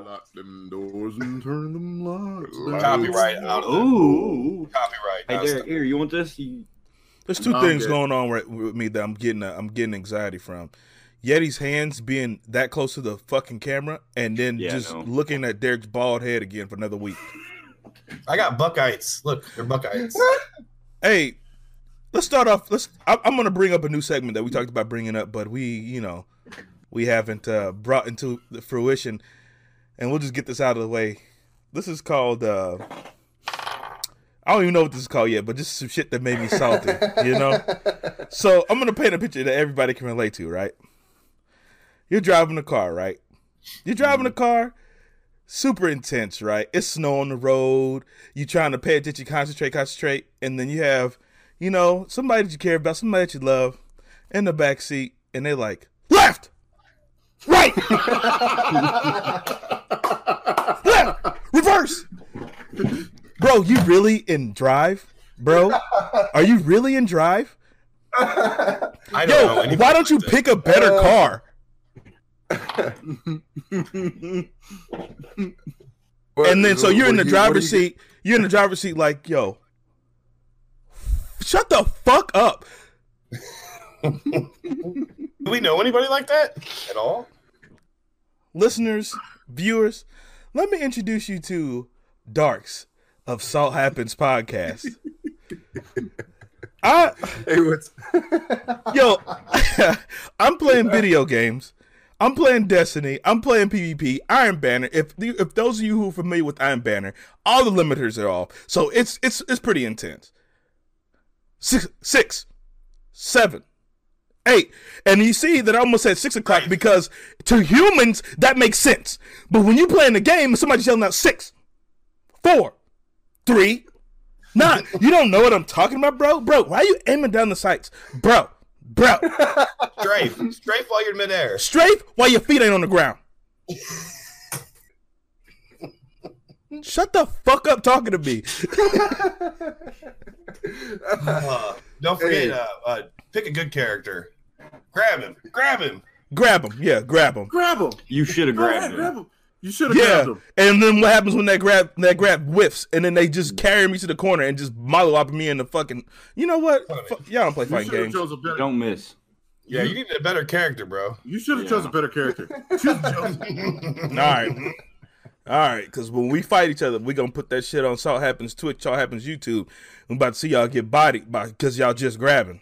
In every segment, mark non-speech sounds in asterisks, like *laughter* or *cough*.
lock them doors and turn them lights. down. Copyright out. of- Ooh. Copyright. Hey Derek, stop. here, you want this? You, There's two No, things going on right with me that I'm getting uh, I'm getting anxiety from. Yeti's hands being that close to the fucking camera, and then Yeah, just know. looking at Derek's bald head again for another week. *laughs* I got Buckeyes. Look, they're Buckeyes. *laughs* Hey, let's start off. Let's. I, I'm going to bring up a new segment that we talked about bringing up, but we, you know, we haven't uh, brought into the fruition, and we'll just get this out of the way. This is called. Uh, I don't even know what this is called yet, but just some shit that made me salty, you know. *laughs* So I'm gonna paint a picture that everybody can relate to, right? You're driving a car, right? You're driving a car, super intense, right? It's snow on the road. you're trying to pay attention, concentrate, concentrate, and then you have, you know, somebody that you care about, somebody that you love, in the back seat, and they're like left, right, *laughs* *laughs* left, reverse. Bro, you really in drive, bro? Are you really in drive? I don't Yo, know. why don't you pick a better uh, car? And then so you're in the do you- what do driver's seat. You're in the driver's seat, like, yo, shut the fuck up. Do we know anybody like that at all? Listeners, viewers, let me introduce you to Darks of Salt Happens podcast. I Hey, what's *laughs* yo, *laughs* I'm playing video games. I'm playing Destiny. I'm playing PvP. Iron Banner. If if those of you who are familiar with Iron Banner, all the limiters are off, so it's it's it's pretty intense. Six, six, seven, eight, and you see that I almost said six o'clock because to humans that makes sense, but when you play in the game and somebody's yelling out six, four, three, nine, *laughs* you don't know what I'm talking about, bro. Bro, why are you aiming down the sights, bro? Bro, Strafe. Strafe while you're in midair. strafe while your feet ain't on the ground. Shut the fuck up talking to me. *laughs* Uh, don't forget, Hey. uh, uh, pick a good character. Grab him. Grab him. grab him, yeah, grab him. grab him? you should have Go ahead, grabbed grab him. him. You should have Yeah, grabbed him. and then what happens when that grab that grab whiffs, and then they just carry me to the corner and just molly up me in the fucking. You know what? Fuck, y'all don't play fighting games. better. Don't miss. Yeah, you need a better character, bro. You should have Yeah. chose a better character. *laughs* You *laughs* All right. All right, because when we fight each other, we gonna put that shit on Salt Happens Twitch, Salt Happens YouTube. I'm about to see y'all get bodied by because y'all just grabbing.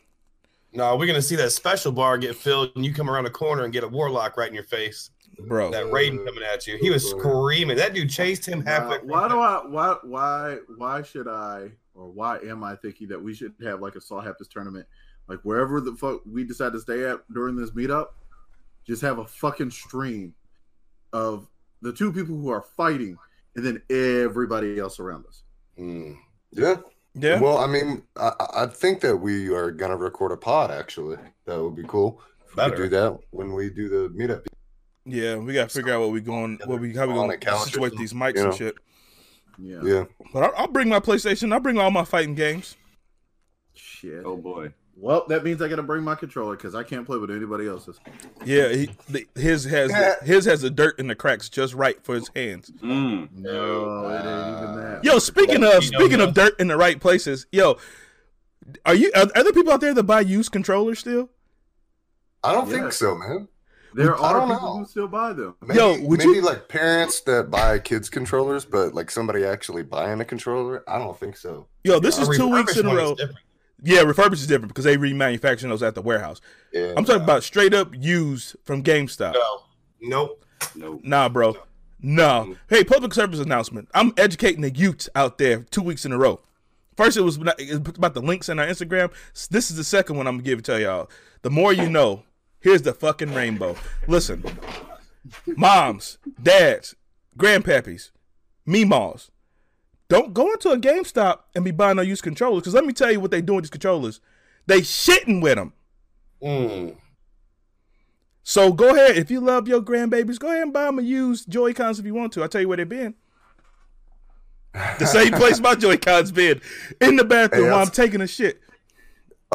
No, we're gonna see that special bar get filled, and you come around the corner and get a warlock right in your face. Bro, That Raiden coming at you. He was screaming. That dude chased him halfway. Why, why do I? Why? Why? Why should I? Or why am I thinking that we should have like a Salt Happens tournament, like wherever the fuck we decide to stay at during this meetup, just have a fucking stream of the two people who are fighting, and then everybody else around us. Mm. Yeah. Yeah. Well, I mean, I, I think that we are gonna record a pod. Actually, that would be cool. If we Better. could do that when we do the meetup. Yeah, we gotta figure out what we going, what we how we On gonna a couch situate these mics you and shit. Yeah. Yeah. But I'll, I'll bring my PlayStation. I'll bring all my fighting games. Shit. Oh boy. Well, that means I got to bring my controller because I can't play with anybody else's. Yeah, he, the, his has the, *laughs* his has the dirt in the cracks just right for his hands. Mm. No, it ain't even that. Yo, speaking of speaking of dirt in the right places, yo, are you are, are there people out there that buy used controllers still? I don't Yeah. think so, man. there I are don't people know. who still buy them. Maybe, Yo, would maybe you- like parents that buy kids controllers, but like somebody actually buying a controller. I don't think so. Yo, this A is two weeks in a refurbished one row. Different. Yeah, refurbished is different because they remanufacturing those at the warehouse. Yeah. I'm talking about straight up used from GameStop. No. Nope. No. Nah, bro. No. Hey, public service announcement. I'm educating the youths out there two weeks in a row. First, it was not- it was about the links in our Instagram. This is the second one I'm gonna give it to y'all. The more you know. Here's the fucking rainbow. Listen, moms, dads, grandpappies, meemaws, don't go into a GameStop and be buying no used controllers. Because let me tell you what they doing with these controllers. They shitting with them. Mm. So go ahead. If you love your grandbabies, go ahead and buy them a used Joy Cons if you want to. I'll tell you where they've been. The same *laughs* place my Joy Cons been. In the bathroom Hey, while I'll- I'm taking a shit.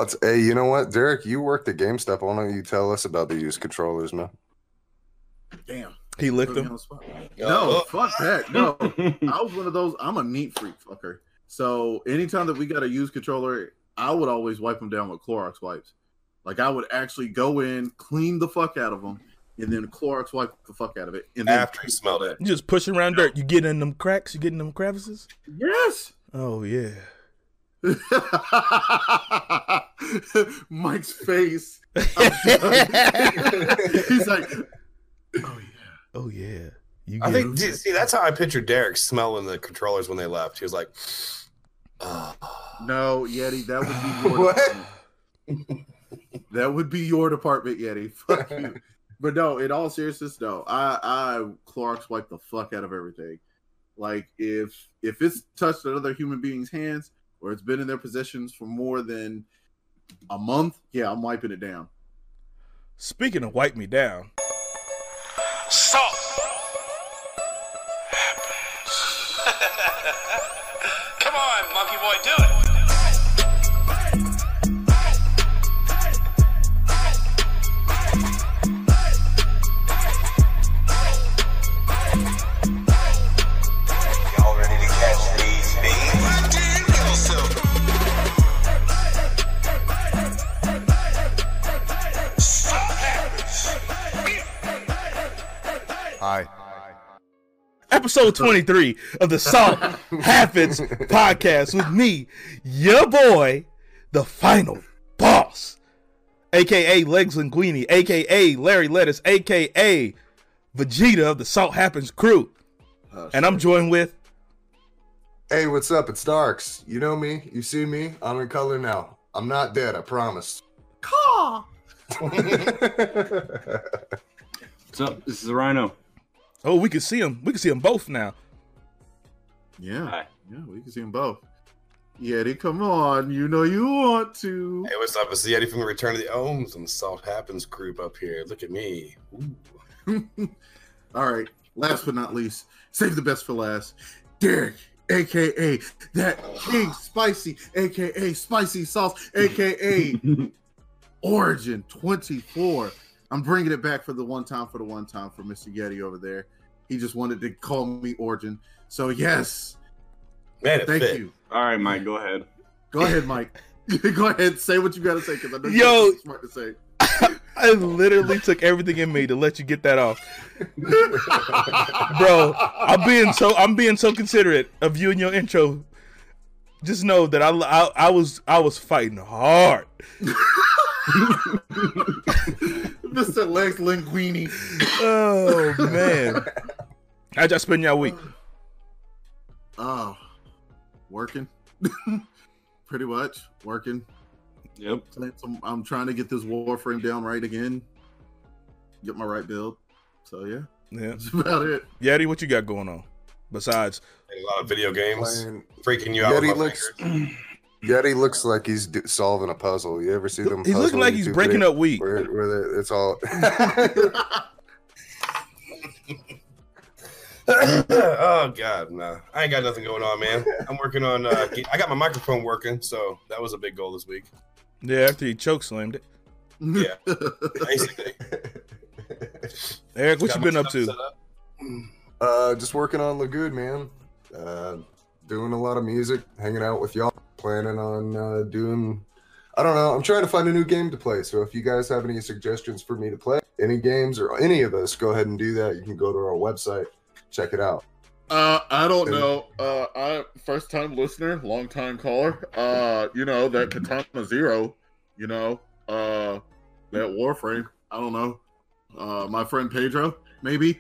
T- hey, you know what, Derek? You worked at GameStop. Why don't you tell us about the used controllers, man? Damn. He licked Put me on him. No, fuck that. No, *laughs* I was one of those. I'm a neat freak fucker. So anytime that we got a used controller, I would always wipe them down with Clorox wipes. Like I would actually go in, clean the fuck out of them, and then Clorox wipe the fuck out of it. And then After you smell that, You just pushing around dirt. You get in them cracks. You get in them crevices. Yes. Oh yeah. *laughs* Mike's face. *laughs* He's like, oh yeah. Oh yeah. You I think see, see, that's how I pictured Derek smelling the controllers when they left. He was like, oh. No, Yeti, that would be *sighs* your What? department. That would be your department, Yeti. *laughs* Fuck you. But no, in all seriousness, no. I I Clorox wipe the fuck out of everything. Like if if it's touched another human being's hands or it's been in their possessions for more than a month, yeah, I'm wiping it down. Speaking of wipe me down, Salt. Episode *laughs* 23 of the Salt Happens podcast with me, your boy, the final boss, aka Legs Linguini, aka Larry Lettuce, aka Vegeta of the Salt Happens crew. Uh, And I'm joined with Hey, what's up? It's Darks. You know me. You see me. I'm in color now. I'm not dead. I promise. Caw. *laughs* What's up? This is Rhino. Oh, we can see them. We can see them both now. Yeah, Hi. yeah, we can see them both. Yeti, come on, you know you want to. Hey, what's up? It's the Yeti from the Return of the Ohms and the Salt Happens group up here. Look at me. Ooh. *laughs* All right. Last but not least, save the best for last. Derek, aka that King Spicy, aka Spicy Sauce, *laughs* aka Origin 24. I'm bringing it back for the one time for the one time for Mr. Yeti over there. He just wanted to call me Origin. So, yes, Man, thank fit. you. All right, Mike, go ahead. Go ahead, Mike. *laughs* *laughs* Go ahead, say what you got to say because I know Yo. you're smart to say. *laughs* I literally took everything in me to let you get that off. Bro, I'm being so I'm being so considerate of you and your intro. Just know that I, I, I was I was fighting hard. Mr. Lex Linguini. Oh man. How'd y'all spend y'all week? Uh, oh, working. *laughs* Pretty much working. Yep. Playing some- I'm trying to get this Warframe down right again. Get my right build. So yeah, Yeah. that's about it. Yeti, what you got going on? Besides A lot of video games Playing- freaking you out. Yeti with my looks- fingers. Yeti looks like he's d- solving a puzzle. You ever see them? he's looking puzzle like he's breaking up weed. Where, where they- it's all. *laughs* *laughs* oh god, no. I ain't got nothing going on, man. I'm working on uh I got my microphone working, so that was a big goal this week. Yeah, after he choke slammed it. Yeah. *laughs* Basically. Eric, what Got you been up to? up. uh, just working on Lagoon, man. Uh, doing a lot of music, hanging out with y'all, planning on uh, doing. I don't know. I'm trying to find a new game to play. So if you guys have any suggestions for me to play, any games or any of us, go ahead and do that. You can go to our website, check it out. Uh, I don't know. Uh, I first time listener, long time caller. Uh, you know that Katana Zero. You know, uh, that Warframe. I don't know. Uh, my friend Pedro, maybe.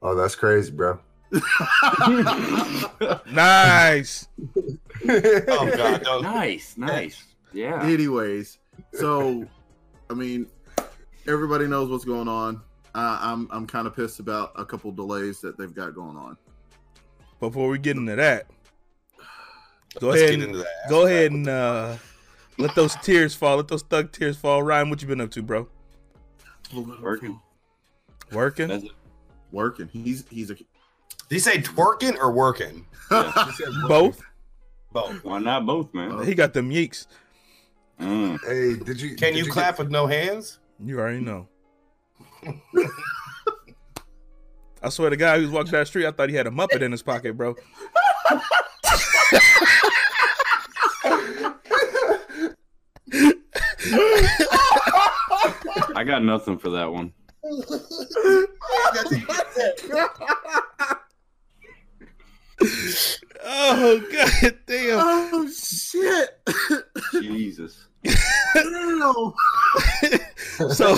Oh, that's crazy, bro. *laughs* Nice. Oh god, don't Nice, nice. Yeah. Anyways, so I mean, everybody knows what's going on. Uh, I'm I'm kind of pissed about a couple delays that they've got going on. Before we get into that, go Let's ahead get and into that. go ahead and uh, let those tears fall. Let those thug tears fall. Ryan, what you been up to, bro? Working. Working. Working. He's he's a Did he say twerking or working? *laughs* Both. Both. Why not both, man? He got them yeeks. Mm. Hey, did you? Can did you get- clap with no hands? You already know. I swear to God, he was walking down the street. I thought he had a Muppet in his pocket, bro. I got nothing for that one. *laughs* Oh god damn. oh shit! Jesus. So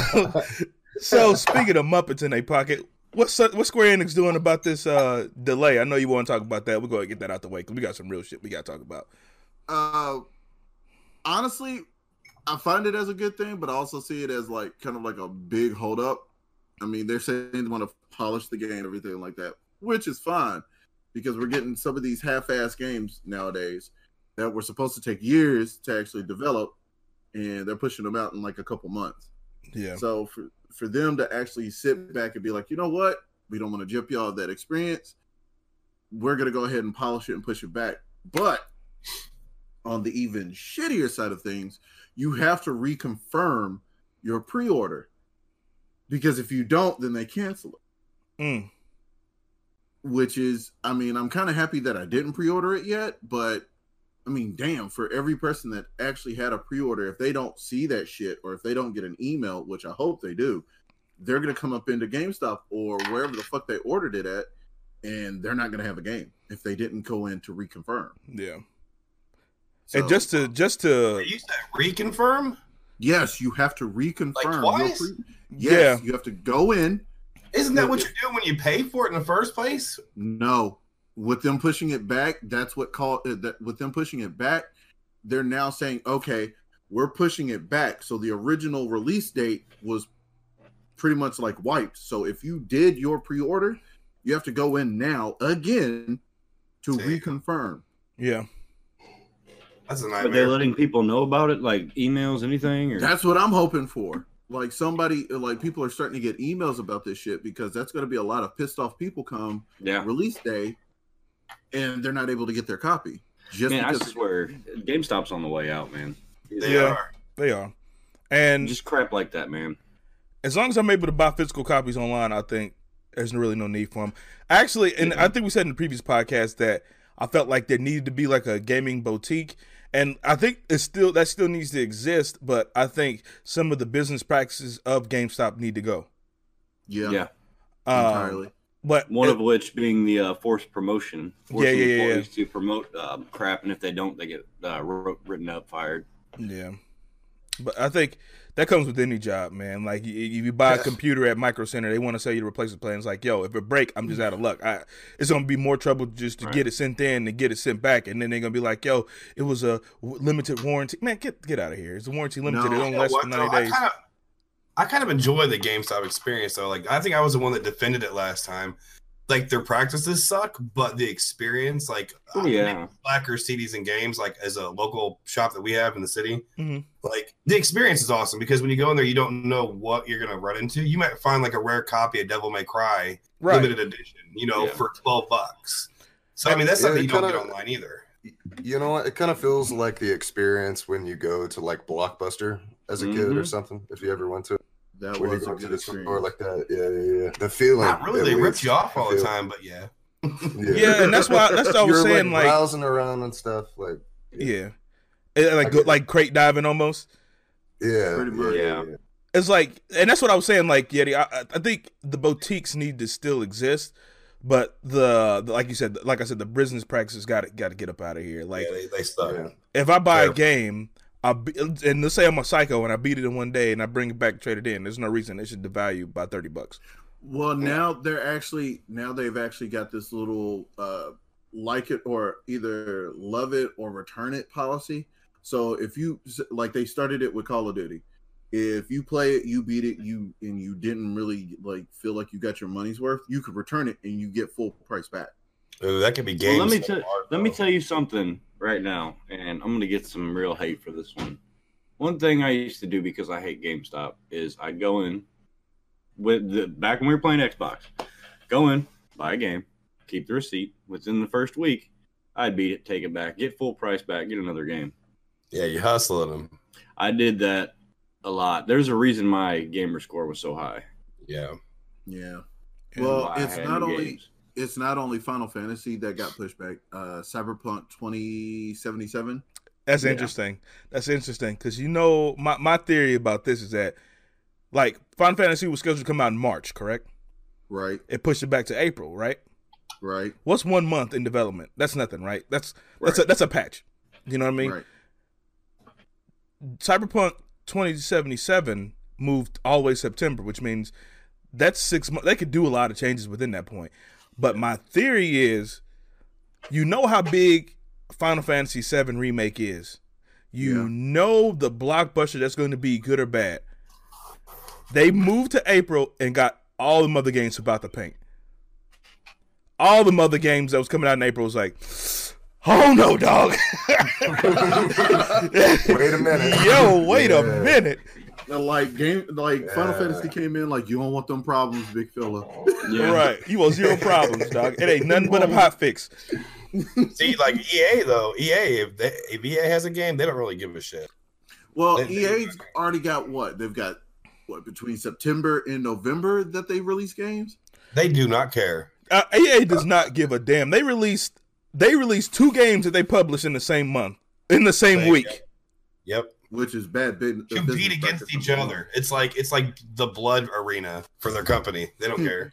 so speaking of Muppets in their pocket, what's what Square Enix doing about this uh delay? I know you want to talk about that. We're going to get that out the way because we got some real shit we got to talk about. Uh, honestly, I find it as a good thing, but I also see it as like kind of like a big hold up. I mean, they're saying they want to polish the game, and everything like that, which is fine because we're getting some of these half-ass games nowadays that were supposed to take years to actually develop, and they're pushing them out in like a couple months. Yeah. So for for them to actually sit back and be like, you know what, we don't want to jip y'all that experience. We're gonna go ahead and polish it and push it back. But on the even shittier side of things, you have to reconfirm your pre-order because if you don't, then they cancel it. Mm. Which is, I mean, I'm kind of happy that I didn't pre-order it yet, but I mean, damn, for every person that actually had a pre-order, if they don't see that shit or if they don't get an email, which I hope they do, they're gonna come up into GameStop or wherever the fuck they ordered it at, and they're not gonna have a game if they didn't go in to reconfirm. Yeah. So, and just to uh, just to You said reconfirm? yes, you have to reconfirm. your twice? pre- yes, Yeah. you have to go in. Isn't that what you do when you pay for it in the first place? No, with them pushing it back, that's what called uh, that. With them pushing it back, they're now saying, okay, we're pushing it back. So the original release date was pretty much like wiped. So if you did your pre-order, you have to go in now again to Damn. reconfirm. yeah. That's a Are they letting people know about it, like emails, anything? Or That's what I'm hoping for. Like somebody, like people are starting to get emails about this shit because that's going to be a lot of pissed off people come yeah, release day, and they're not able to get their copy. Just man, I swear, GameStop's on the way out, man. They Yeah. are. They are. And Just crap like that, man. as long as I'm able to buy physical copies online, I think there's really no need for them. Actually, and I think we said in the previous podcast that I felt like there needed to be like a gaming boutique, and I think it's still that still needs to exist. But I think some of the business practices of GameStop need to go. yeah, Yeah, Um, entirely. But one it- of which being the uh, forced promotion, forcing Yeah, yeah, yeah, to promote um, crap, and if they don't, they get uh, wrote, written up, fired. Yeah. But I think that comes with any job, man. Like y- if you buy a computer at Micro Center, they want to sell you the replacement plan. It's like, yo, if it break, I'm just out of luck. I, it's gonna be more trouble just to Right. get it sent in and get it sent back, and then they're gonna be like, yo, it was a limited warranty. Man, get get out of here. It's a warranty limited. No. it You don't last what, for though? ninety I days. kind of, I kind of enjoy the GameStop experience though. Like I think I was the one that defended it last time. Like their practices suck, but the experience, like Oh, yeah. Blacker CDs and games, like as a local shop that we have in the city, Mhm. like the experience is awesome because when you go in there, you don't know what you're gonna run into. You might find like a rare copy of Devil May Cry Right. limited edition, you know, Yeah. for twelve bucks. So I mean, that's Yeah, something it you don't get kinda- online either. You know what? It kind of feels like the experience when you go to like Blockbuster as a kid or Mhm. something. If you ever went to That when was a good the store experience. like that, yeah, yeah, yeah. The feeling. Not really. They ripped you off all the the time, but *laughs* yeah. Yeah, and that's why that's what I was You're saying. like Like, browsing around and stuff. Like, yeah, It- like I go, get like crate diving almost. yeah, Pretty yeah, much. yeah, Yeah. yeah. It's like, and that's what I was saying. Like, Yeti, I, I- I think the boutiques need to still exist, but the, the like you said, like I said, the business practices got to got to get up out of here. Like, yeah, they, they suck. If I buy a game, I be, and let's say I'm a psycho and I beat it in one day and I bring it back, trade it in. There's no reason it should devalue by thirty bucks. Well, now they're actually now they've actually got this little uh like it or either love it or return it policy. So if you like they started it with Call of Duty. If you play it, you beat it, you and you didn't really like feel like you got your money's worth, you could return it and you get full price back. Ooh, that could be Well, let me so tell hard, let me tell you something right now, and I'm gonna get some real hate for this one. One thing I used to do because I hate GameStop is I'd go in with the back when we were playing Xbox, go in, buy a game, keep the receipt. Within the first week, I'd beat it, take it back, get full price back, get another game. Yeah, you hustling them. I did that a lot. There's a reason my gamer score was so high. Yeah. Yeah. Well, it's not only games. It's not only Final Fantasy that got pushed back. Uh, Cyberpunk twenty seventy seven. That's Yeah. interesting. That's interesting because you know my my theory about this is that like Final Fantasy was scheduled to come out in March, correct? Right, It pushed it back to April, right? right, What's one month in development? That's nothing, right? That's that's a, that's a patch. You know what I mean? right. Cyberpunk 2077 moved all the way September, which means that's six months. They could do a lot of changes within that point. But my theory is, you know how big Final Fantasy VII remake is. You Yeah. know the blockbuster that's going to be good or bad. They moved to April and got all the mother games about the paint. All the mother games that was coming out in April was like, *sighs* oh no, dog. *laughs* Wait a minute. Yo, wait a minute. Like game, like Final Fantasy came in like you don't want them problems, big fella. Yeah. *laughs* Right. You want zero problems, dog. It ain't nothing but a hot fix. See, like EA though, EA if, they, if EA has a game, they don't really give a shit. Well, They- they- EA's already got what they've got. What between September and November that they release games? They do not care. Uh, EA does not give a damn. They released they released two games that they published in the same month, in the same Same, week. Yep, Which is bad uh, business. compete against each other. It's like it's like the blood arena for their company. They don't hmm. care.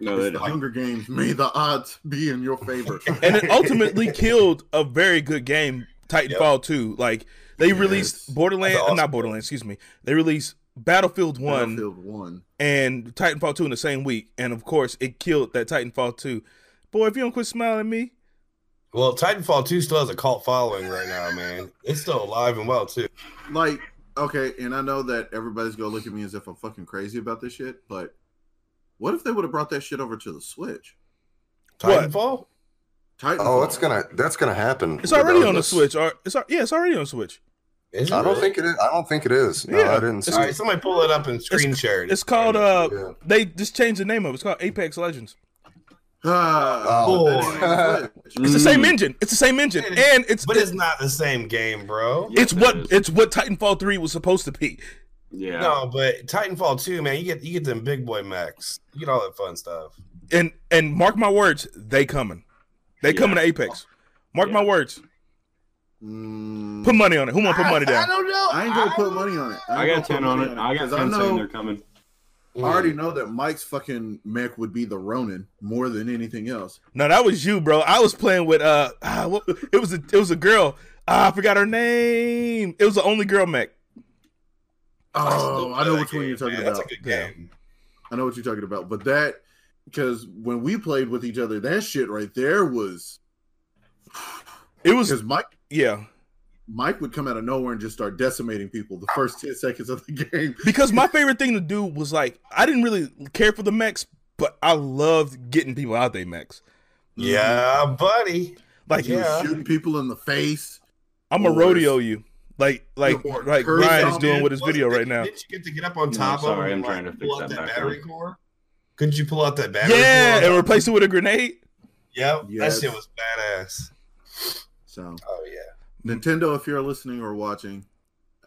No, they It's the don't. Hunger Games. May the odds be in your favor. *laughs* And it ultimately killed a very good game, Titanfall 2. Like they released Yes. Borderlands, That's awesome. not Borderlands, excuse me. They released Battlefield 1 Battlefield One. and Titanfall 2 in the same week. And of course, it killed that Titanfall 2. Boy, if you don't quit smiling at me, Well, Titanfall 2 still has a cult following right now, man. It's still alive and well too. Like, okay, and I know that everybody's gonna look at me as if I'm fucking crazy about this shit, but what if they would have brought that shit over to the Switch? What? Titanfall? Titanfall. Oh, that's gonna that's gonna happen. it's already on the. Switch. Or it's yeah, it's already on the Switch. Is it I don't really? think it is. I don't think it is. No, Yeah. I didn't see. All right, somebody pull it up and screen share it. It's called uh Yeah. they just changed the name of it. It's called Apex Legends. Ah, Oh. that. It's the same engine. It's the same engine. It is- And it's but it's not the same game, bro. Yeah. it's Yes, what it is. it's what Titanfall 3 was supposed to be. Yeah. No, but Titanfall 2, man, you get you get them big boy mechs. You get all that fun stuff. And and mark my words, they coming. They Yeah. coming to Apex. Mark my words. Mm, Put money on it. Who want to put money down? I, down? don't know. I ain't gonna put money on it. I ain't got gonna put 10 on money it. I got 10 I saying they're coming. I already know that Mike's fucking mech would be the Ronin more than anything else. No, that was you, bro. I was playing with uh, what, it was a it was a girl. Ah, I forgot her name. It was the only girl mech. Oh, I know which one you're talking man. about. That's a good Yeah. I know what you're talking about. But that because when we played with each other, that shit right there was It was because Mike yeah. Mike would come out of nowhere and just start decimating people the first ten seconds of the *laughs* game. Because my favorite thing to do was like I didn't really care for the mechs, but I loved getting people out they mechs. Yeah, buddy. Like He was Yeah. shooting people in the face. I'm a Or- rodeo you. Like like like curve Ryan is doing with his video right now. Didn't you get to get up on No, top sorry, of I'm trying to fix pull out that that battery on. core? Couldn't you pull out that battery Yeah, core? and replace it with a grenade. Yep, Yes. that shit was badass. So Oh yeah. Nintendo, if you're listening or watching,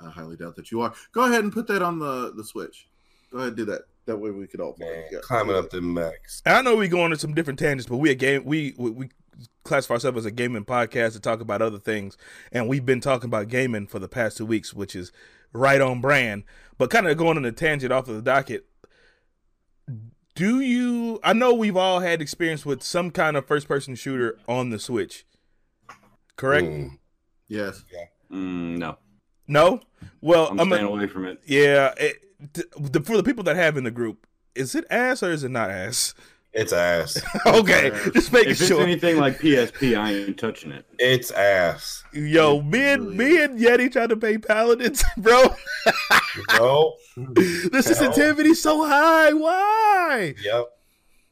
I highly doubt that you are. Go ahead and put that on the the Switch. Go ahead and do that. That way we could all Man, yeah. climbing up the mechs. And I know we go into some different tangents, but we a game we we, we classify ourselves as a gaming podcast to talk about other things, and we've been talking about gaming for the past two weeks, which is right on brand. But kind of going on a tangent off of the docket. Do you? I know we've all had experience with some kind of first person shooter on the Switch. Correct? Mm. Yes. Mm, no, No. Well, I'm I'm staying a, away from it. yeah. It, the, for the people that have in the group, is it ass or is it not ass? It's ass. *laughs* okay, ass. just making If it's sure. anything like PSP, I ain't touching it. It's ass. Yo, me and me and Yeti tried to pay paladins, *laughs* bro. Bro. *laughs* the sensitivity's so high. Why? Yep.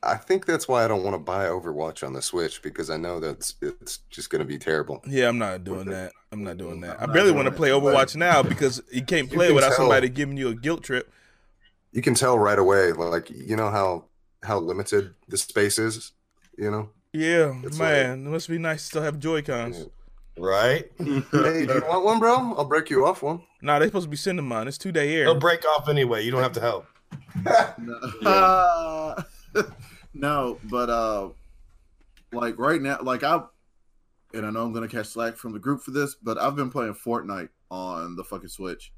I think that's why I don't want to buy Overwatch on the Switch because I know that's it's just going to be terrible. Yeah, I'm not doing that. I'm not doing that. I I'm not barely want to play Overwatch now because you can't play it can without tell. somebody giving you a guilt trip. You can tell right away, like you know how how limited the space is. You know. Yeah, It's man, it must be nice to still have Joy Cons. Yeah. Right? *laughs* Hey, do you want one, bro? I'll break you off one. Nah, they're supposed to be sending mine. It's two day air. They'll break off anyway. You don't have to help. *laughs* No. *laughs* No, but uh, like right now, like I, and I know I'm gonna catch slack from the group for this, but I've been playing Fortnite on the fucking Switch,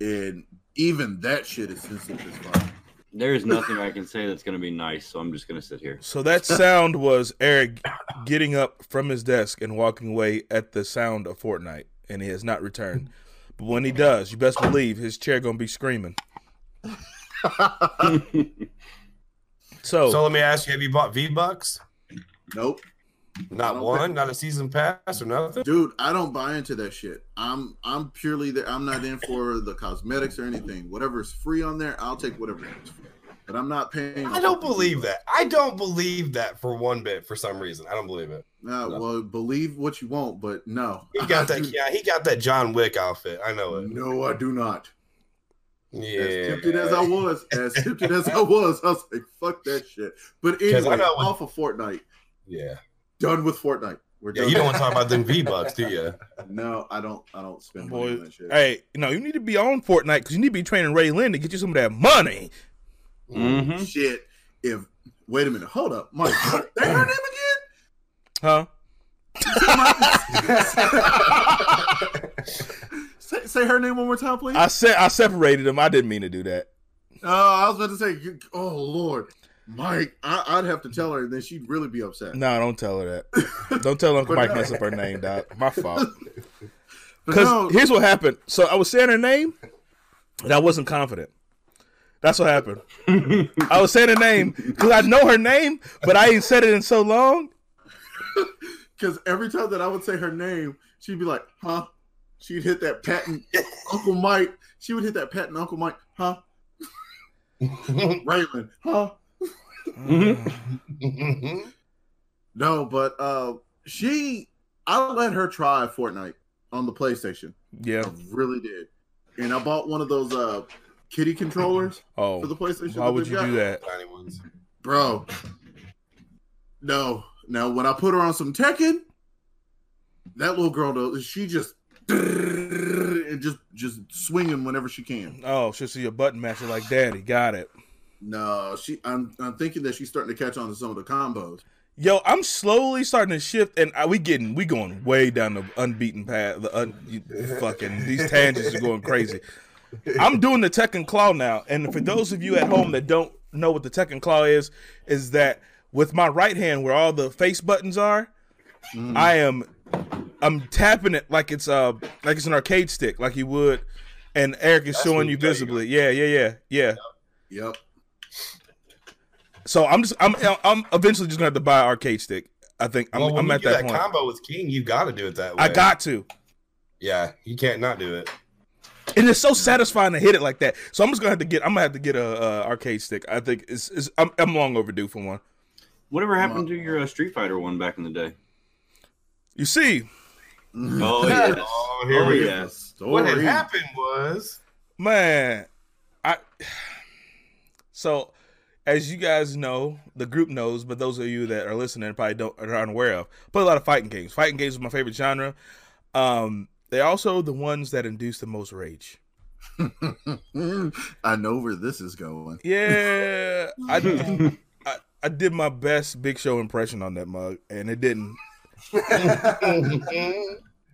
and even that shit is sensitive as fuck. There's nothing I can say that's going to be nice, so I'm just going to sit here. So that sound was Eric getting up from his desk and walking away at the sound of Fortnite, and he has not returned. But when he does, you best believe his chair gonna be screaming. *laughs* So, So let me ask you: Have you bought V Bucks? Nope, Not one, think- not a season pass or nothing. dude, I don't buy into that shit. I'm I'm purely there. I'm not in for the cosmetics or anything. Whatever's free on there, I'll take whatever it is. But I'm not paying. I don't believe that. I don't believe that for one bit. For some reason, I don't believe it. Uh, well, believe what you want, but no. He got *laughs* I that. do- Yeah, he got that John Wick outfit. I know it. No, I do not. Yeah. As tempted as I was, as *laughs* tempted as I was, I was like, "Fuck that shit." But I anyway, know when- off of Fortnite, Yeah. done with Fortnite. We're Yeah. done. You don't want to talk about them V Bucks, do you? No, I don't. I don't spend money boy, on that shit. hey, no, you need to be on Fortnite because you need to be training Ray Lynn to get you some of that money. Mm-hmm. Shit. If wait a minute, hold up, Mike. Say her name Huh? *laughs* *laughs* say, say her name one more time, please. I said I separated them. I didn't mean to do that. Oh, I was about to say, oh Lord, Mike. I, I'd have to tell her, and then she'd really be upset. No, don't tell her that. Don't tell Uncle Mike mess up her name, Doc. My *laughs* fault. Because no, here's what happened. So I was saying her name, and I wasn't confident. That's what happened. I was saying her name because I know her name, but I ain't said it in so long. *laughs* because every time that I would say her name, she'd be like, "Huh?" She'd hit that patent Uncle Mike. She would hit that patent Uncle Mike, huh? *laughs* Raylan, huh? No, but uh, she, I let her try Fortnite on the PlayStation. Yeah. I really did, and I bought one of those uh kitty controllers Oh, for the PlayStation. why would you got. do that? Tiny ones. bro? No, now when I put her on some Tekken, that little girl, though, she just and just just swinging whenever she can. Oh, she'll see a button masher like daddy. Got it. No, she. I'm I'm thinking that she's starting to catch on to some of the combos. Yo, I'm slowly starting to shift, and we getting we going way down the unbeaten path. The un, fucking these tangents are going crazy. I'm doing the Tekken Claw now, and for those of you at home that don't know what the Tekken Claw is, is that with my right hand where all the face buttons are, mm. I am I'm tapping it like it's uh like it's an arcade stick, like you would, and Eric is That's showing you you got, you visibly. Yeah, yeah, yeah, yeah. Yep. So I'm just I'm I'm eventually just gonna have to buy an arcade stick. I think I'm, well, when I'm you at do that that, point. combo with King, you got to do it that way. I got to. Yeah, you can't not do it. And it's so satisfying to hit it like that. So I'm just gonna have to get. I'm gonna have to get a, a arcade stick. I think it's, it's I'm, I'm long overdue for one. Whatever happened to your uh, Street Fighter one back in the day? You see, Oh *laughs* yeah. Oh, here Oh, we yeah. go. What had happened was man, I. So, as you guys know, the group knows, but those of you that are listening probably don't are unaware of. Play a lot of fighting games. Fighting games is my favorite genre. Um, they're also the ones that induce the most rage. *laughs* I know where this is going. Yeah, I, *laughs* I I did my best Big Show impression on that mug, and it didn't.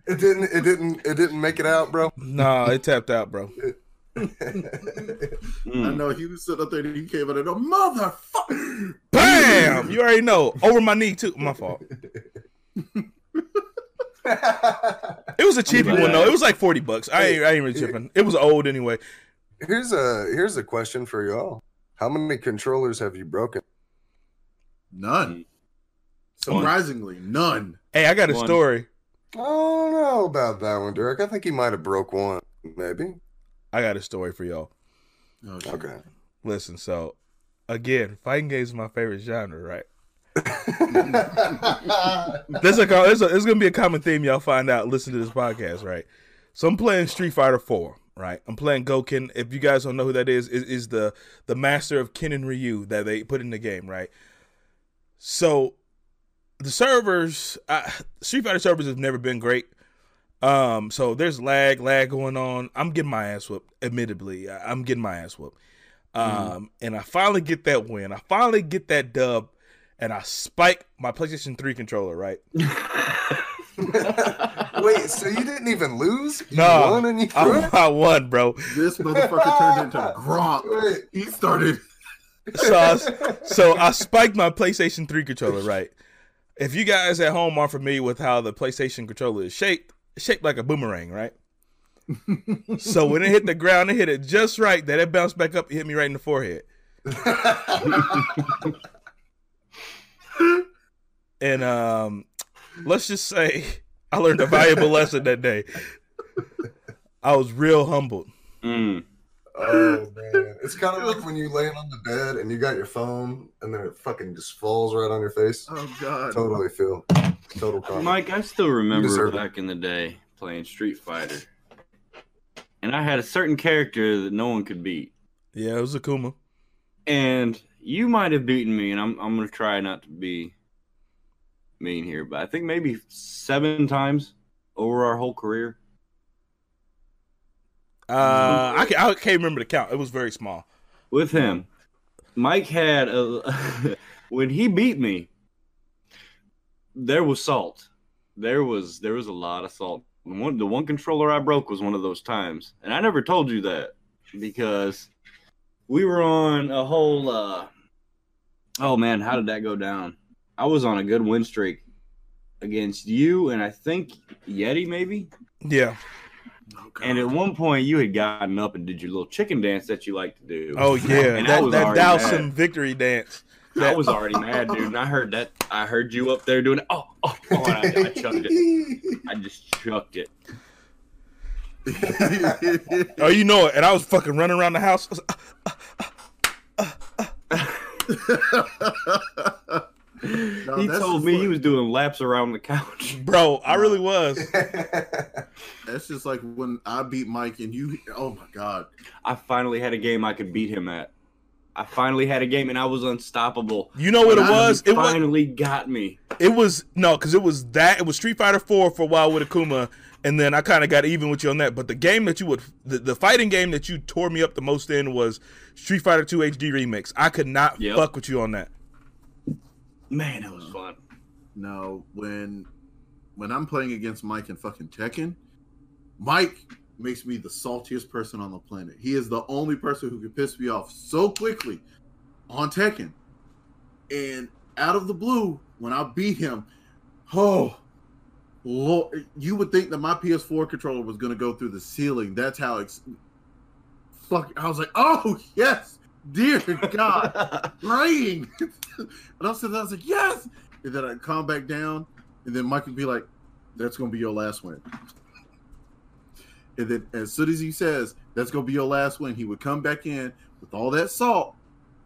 It didn't. It didn't. It didn't make it out, bro. Nah, it tapped out, bro. *laughs* I know he was sitting up there and he came out and a motherfucker. Bam! You already know. Over my knee too. My fault. *laughs* It was a cheapy one though. It was like forty bucks. I ain't, I ain't really tripping. It was old anyway. here's a here's a question for y'all. How many controllers have you broken? None. Surprisingly, none. Hey, I got a One. story. I don't know about that one, Derek. I think he might have broke one, maybe. I got a story for y'all. Oh. Okay. Listen, so again, fighting games is my favorite genre, right? *laughs* There's a, there's a there's gonna be a common theme y'all find out. Listen to this podcast, right? So I'm playing Street Fighter Four, right? I'm playing Gouken. If you guys don't know who that is, is, is the the master of Ken and Ryu that they put in the game, right? So the servers, uh, Street Fighter servers have never been great. Um, so there's lag, lag going on. I'm getting my ass whooped. Admittedly, I- I'm getting my ass whooped. Um, and I finally get that win. I finally get that dub, and I spike my PlayStation 3 controller, right? *laughs* Wait, so you didn't even lose? You No, won and you I, it? I won, bro. This motherfucker turned into *laughs* Gronk. Wait. He started. So I, so I spiked my PlayStation 3 controller, right? If you guys at home aren't familiar with how the PlayStation controller is shaped, shaped like a boomerang, right? *laughs* so when it hit the ground, it hit it just right that it bounced back up, it hit me right in the forehead. *laughs* and um, let's just say *laughs* I learned a valuable lesson that day. I was real humbled. Mm. Oh man, it's kind of like when you laying on the bed and you got your phone and then it fucking just falls right on your face. Oh god. Totally feel. Total karma. Mike, I still remember deserve it. back in the day playing Street Fighter, and I had a certain character that no one could beat. Yeah, it was Akuma. And you might have beaten me, and I'm I'm gonna try not to be mean here, but I think maybe seven times over our whole career. Uh, I, can, I can't remember the count. It was very small. with him. Mike had a *laughs* when he beat me. There was salt. There was there was a lot of salt. One the one controller I broke was one of those times, and I never told you that because we were on a whole. uh Oh man, how did that go down? I was on a good win streak against you, and I think Yeti maybe. Yeah. Oh, And at one point, you had gotten up and did your little chicken dance that you like to do. Oh *laughs* yeah, And I that that Dowson mad. victory dance. I was already *laughs* mad, dude. And I heard that. I heard you up there doing it. Oh, oh, oh I, I chucked it. I just chucked it. *laughs* Oh, you know it. And I was fucking running around the house. No, he told me like- he was doing laps around the couch. *laughs* Bro, I really was. *laughs* That's just like when I beat Mike and you. Oh my god. I finally had a game I could beat him at. I finally had a game and I was unstoppable. You know what it When I was? He It was finally got me. it was no, because it was that it was Street Fighter Four for a while with Akuma, and then I kind of got even with you on that. But the game that you would the, the fighting game that you tore me up the most in was Street Fighter Two HD Remix. I could not Yep. fuck with you on that. Man, it was fun. No, when when I'm playing against Mike and fucking Tekken, Mike makes me the saltiest person on the planet. He is the only person who can piss me off so quickly on Tekken. And out of the blue, when I beat him, oh Lord, you would think that my PS4 controller was gonna go through the ceiling. That's how ex- fuck I was like, oh yes, dear God *laughs* praying. and I said, I was like, yes. And then I calm back down, and then Mike would be like, that's gonna be your last win. And then as soon as he says that's gonna be your last win, he would come back in with all that salt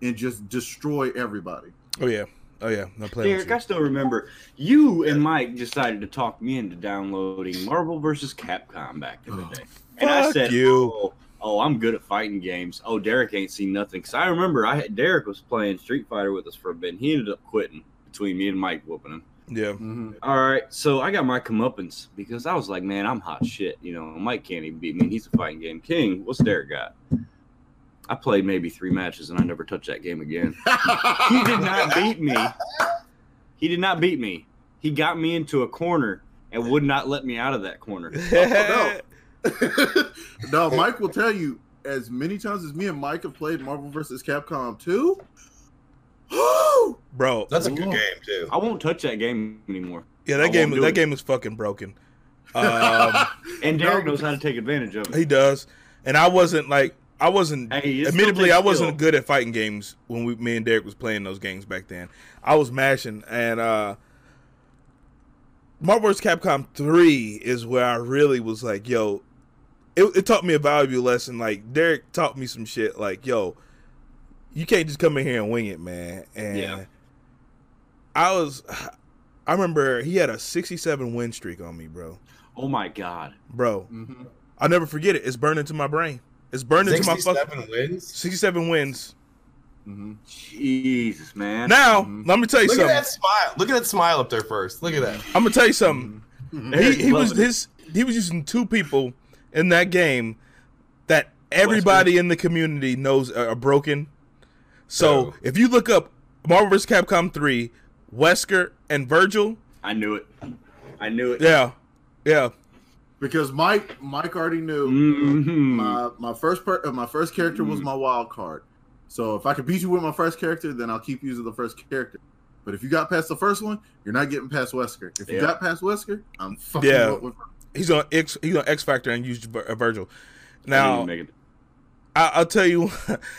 and just destroy everybody. Oh yeah, oh yeah. No playing with Derek, I still remember you and Mike decided to talk me into downloading Marvel versus Capcom back in the oh, day. And I said, you. Oh, oh, I'm good at fighting games. Oh, Derek ain't seen nothing. Because I remember I had, Derek was playing Street Fighter with us for a bit. And he ended up quitting between me and Mike whooping him. Yeah. Mm-hmm. All right, so I got my comeuppance because I was like, man, I'm hot shit. You know, Mike can't even beat me. He's a fighting game king. What's Derek got? I played maybe three matches and I never touched that game again. *laughs* He did not beat me. He did not beat me. He got me into a corner and would not let me out of that corner. *laughs* no. *laughs* no, Mike will tell you as many times as me and Mike have played Marvel vs. Capcom 2. Woo! *gasps* Bro, That's a good Ooh. game too. I won't touch that game anymore. yeah, that won't game that it. game is fucking broken. *laughs* Um, And Derek knows how to take advantage of it. he does, and I wasn't like I wasn't. Hey, admittedly, I wasn't skill. good at fighting games when we, me and Derek was playing those games back then. I was mashing, and uh Marvel vs. Capcom Three is where I really was like, yo, it, it taught me a valuable lesson. Like Derek taught me some shit. Like, yo, you can't just come in here and wing it, man. And Yeah. I was, *sighs* I remember he had a 67 win streak on me, bro. Oh my god. Bro, Mhm. I'll never forget it. It's burned into my brain. It's burned into my fucking 67 wins. 67 wins. Mhm. Jesus, man. Now, Mhm. let me tell you Look at something. that smile. Look at that smile up there first. Look at that. I'm gonna tell you something. Mm-hmm. He, he was it. his. He was using two people in that game that everybody in the community knows are are broken. So Oh. if you look up Marvel vs. Capcom 3, Wesker and Vergil. I knew it. I knew it. Yeah. Yeah. because Mike Mike already knew Mhm. my my first per, my first character was my wild card. So if I could beat you with my first character, then I'll keep using the first character. But if you got past the first one, you're not getting past Wesker. If you Yeah. got past Wesker, I'm fucking Yeah. up with He's on X he's on X Factor and Vir- uh, Vergil. Now. I, I'll tell you,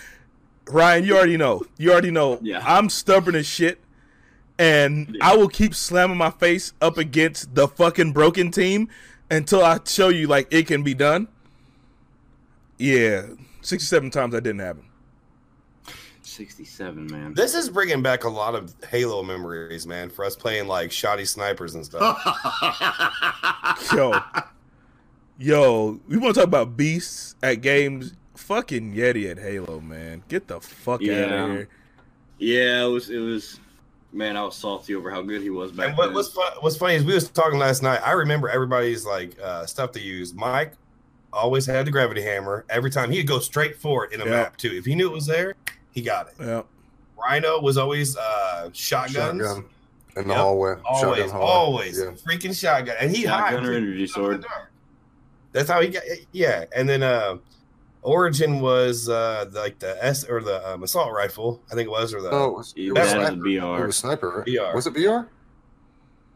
*laughs* Ryan, you already know. You already know. Yeah. I'm stubborn as shit, and Yeah. I will keep slamming my face up against the fucking broken team until I show you like it can be done. Yeah, 67 times that didn't happen. 67, man. This is bringing back a lot of Halo memories, man, for us playing like shoddy snipers and stuff. *laughs* Yo, yo, we want to talk about beasts at games. Fucking Yeti at Halo, man. Get the fuck out of here. Yeah, it was. It was. Man, I was salty over how good he was back And what, then. what's fun, what's funny is we was talking last night. I remember everybody's like uh, stuff to use. Mike always had the gravity hammer. Every time he'd go straight for it in a Yeah. map too. If he knew it was there, he got it. Yeah. Rhino was always uh, shotguns. Shotgun in the Yep. hallway. Always, Shotgun hallway. always, Yeah. freaking shotgun, and he Shotgun or energy sword. That's how he got. Yeah, and then uh, Origin was uh, like the S or the um, assault rifle, I think it was, or the No, it was, it was was, sniper. BR. It was sniper. Right? BR. Was it BR?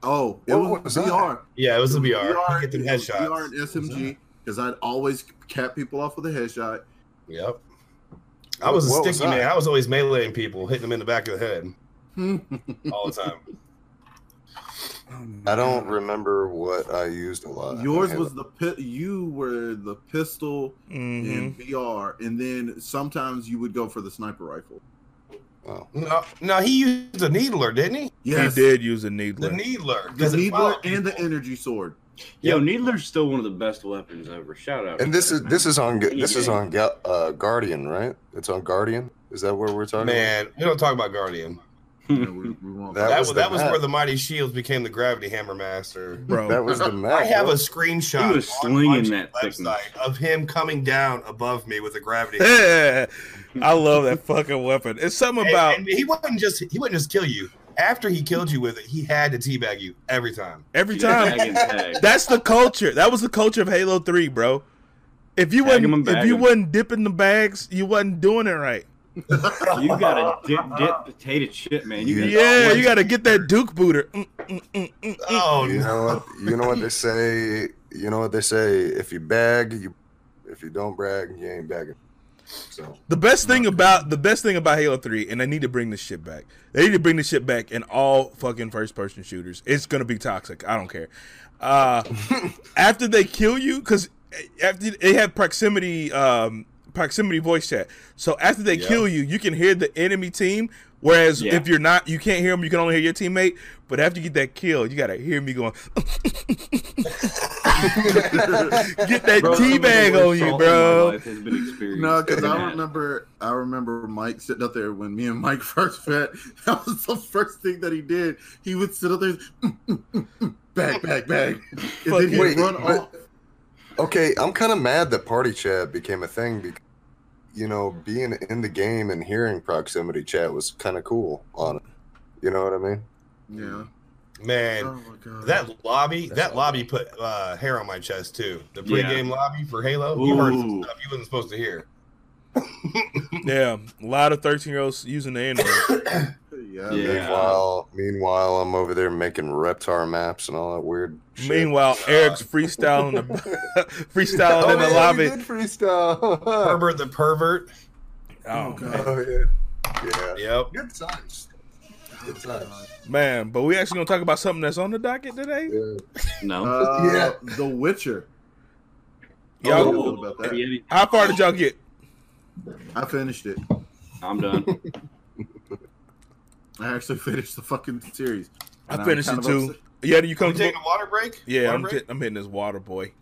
oh, it What was, was that? Yeah, it was the It BR. Get them it was headshots. BR and SMG because I'd always cap people off with a headshot. Yep. I was a What was sticky man. I was always meleeing people, hitting them in the back of the head *laughs* all the time. I don't remember what I used a lot. Yours was the pi- you were the pistol hmm in VR, and then sometimes you would go for the sniper rifle. oh. No, no, he used a needler, didn't he? Yes, He did use a needler. The needler. needler. the 'cause it needler and the energy sword. Yo, Needler's still one of the best weapons ever. Shout out. And this is man. this is on this is on uh, Guardian, right? It's on Guardian. Is that where we're talking? Man, we don't talk about Guardian. *laughs* Yeah, we, we That That, was was, that was map. where the Mighty Shields became the Gravity Hammer Master. Bro. That was the *laughs* map. I have a screenshot He was slinging that website of him coming down above me with a gravity. hammer. I love that fucking weapon. It's something And- about and he wouldn't just he wouldn't just kill you. After he killed you with it, he had to teabag you every time. every time. *laughs* That's the culture. That was the culture of Halo Three, bro. If you Tag 'em wasn't, if bag you 'em. wasn't dipping the bags, you wasn't doing it right. You gotta dip, dip potato chip, man. You Yeah, gotta you got to get that Duke booter. Mm, mm, mm, mm, mm. Oh You no! know what? You know what they say. You know what they say. If you bag, you. If you don't brag, you ain't bagging. So The best thing about the best thing about Halo Three, and they need to bring this shit back. They need to bring this shit back in all fucking first person shooters. It's gonna be toxic. I don't care. Uh, *laughs* after they kill you, because after they have proximity, um, proximity voice chat. So after they Yeah. kill you, you can hear the enemy team. Whereas Yeah. if you're not, you can't hear them. You can only hear your teammate. But after you get that kill, you gotta hear me going. *laughs* get that Bro, some of teabag on you, salt in my bro. life has been experienced No, because in I that. remember, I remember Mike sitting up there when me and Mike *laughs* first met. That was the first thing that he did. He would sit up there, mm, mm, mm, mm, bag, bag, bag, and then he'd Wait, run but- off. okay, I'm kind of mad that party chat became a thing because you know being in the game and hearing proximity chat was kind of cool on it. You know what I mean? Yeah. Man, Oh my god. that lobby, That's that all. lobby put uh, hair on my chest too. The Yeah. pregame lobby for Halo, you heard some stuff you wasn't supposed to hear. *laughs* Yeah, a lot of thirteen year olds using the N word. *coughs* yeah. Yeah. Meanwhile, meanwhile, I'm over there making Reptar maps and all that weird. Shit. Meanwhile, *laughs* Eric's freestyling the *laughs* freestyling oh, in the yeah, lobby. we did freestyle. *laughs* Herbert the pervert. Oh God. oh yeah, yeah. Yep. Good times. Good times. man, but we actually gonna talk about something that's on the docket today. Yeah. No. Uh, Yeah. The Witcher. Y'all- How do you feel about that? How far did y'all get? I finished it. I'm done. I actually *laughs* finished the fucking series. I finished it too. upset. Yeah, do you We come? taking a water break? Yeah, Water I'm, break? hit- I'm hitting this water boy.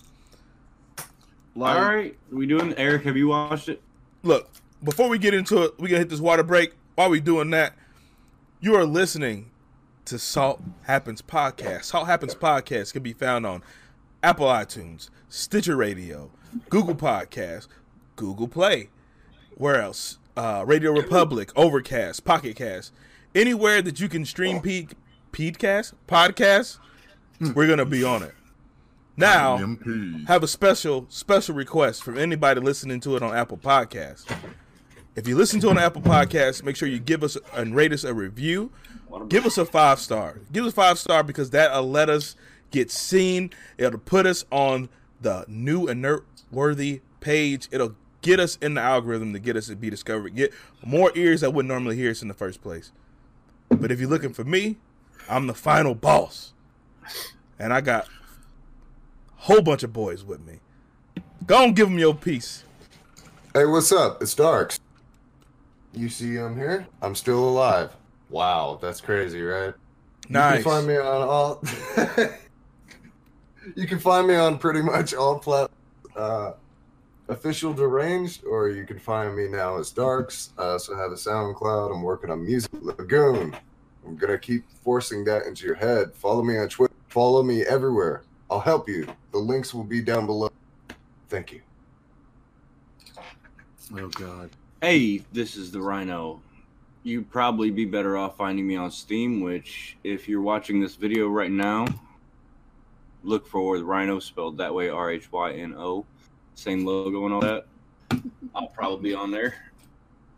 Like, All right, we doing? Eric, have you watched it? Look, before we get into it, we gonna hit this water break. While we doing that, you are listening to Salt Happens Podcast. Salt Happens Podcast can be found on Apple iTunes, Stitcher Radio, Google Podcast, Google Play. Where else? Uh, RadioPublic, Overcast, Pocket Cast, anywhere that you can stream P- podcast podcasts, we're gonna be on it. Now, MP. have a special special request from anybody listening to it on Apple Podcasts. If you listen to it on Apple Podcasts, make sure you give us and rate us a review. Give us a five star. Give us a five star because that'll let us get seen. It'll put us on the New and Noteworthy page. It'll get us in the algorithm to get us to be discovered. Get more ears that wouldn't normally hear us in the first place. But if you're looking for me, I'm the final boss. And I got a whole bunch of boys with me. Go and give them your piece. Hey, what's up? It's Darks. You see I'm here? I'm still alive. Wow, that's crazy, right? Nice. You can find me on all. *laughs* you can find me on pretty much all plat. Uh, official deranged, or you can find me now as Darks. I also have a SoundCloud. I'm working on Music Lagoon. I'm gonna keep forcing that into your head. Follow me on Twitter. Follow me everywhere. I'll help you. The links will be down below. Thank you. Oh God. Hey, this is the Rhino. You'd probably be better off finding me on Steam, which, if you're watching this video right now, look for the Rhino spelled that way R H Y N O. Same logo and all that. I'll probably be on there.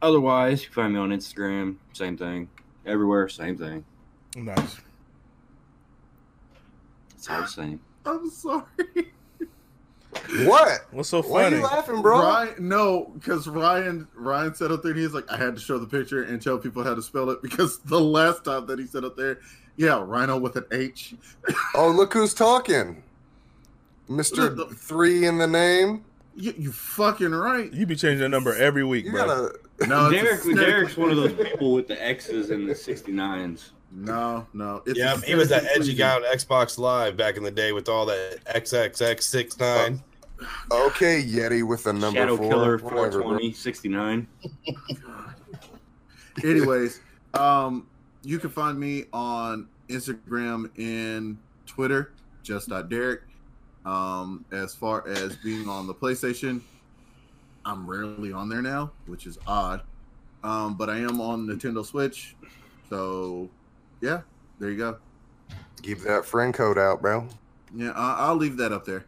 Otherwise, you can find me on Instagram, same thing. Everywhere, same thing. Nice. It's all the same. *laughs* I'm sorry. What? What's so funny? Why are you laughing, bro? Ryan, no, because Ryan Ryan said up there, and he's like, I had to show the picture and tell people how to spell it because *laughs* the last time that he said up there, yeah, Rhino with an H. Oh, look who's talking. Mister Look, *laughs* the- Three in the name. You, you fucking right. You be changing the number every week, You bro. gotta. No, Derek, aesthetically Derek's one of those people with the X's and the 69s. No, no. It's Yeah, he was that edgy guy on Xbox Live back in the day with all that XXX69. Okay, Yeti with the number Shadow four. Killer Whatever, 420, 69. Anyways, um, you can find me on Instagram and Twitter, just Derek. Um, as far as being on the PlayStation, I'm rarely on there now, which is odd. Um, but I am on Nintendo Switch, so yeah, there you go. Keep that friend code out, bro. Yeah, I- I'll leave that up there.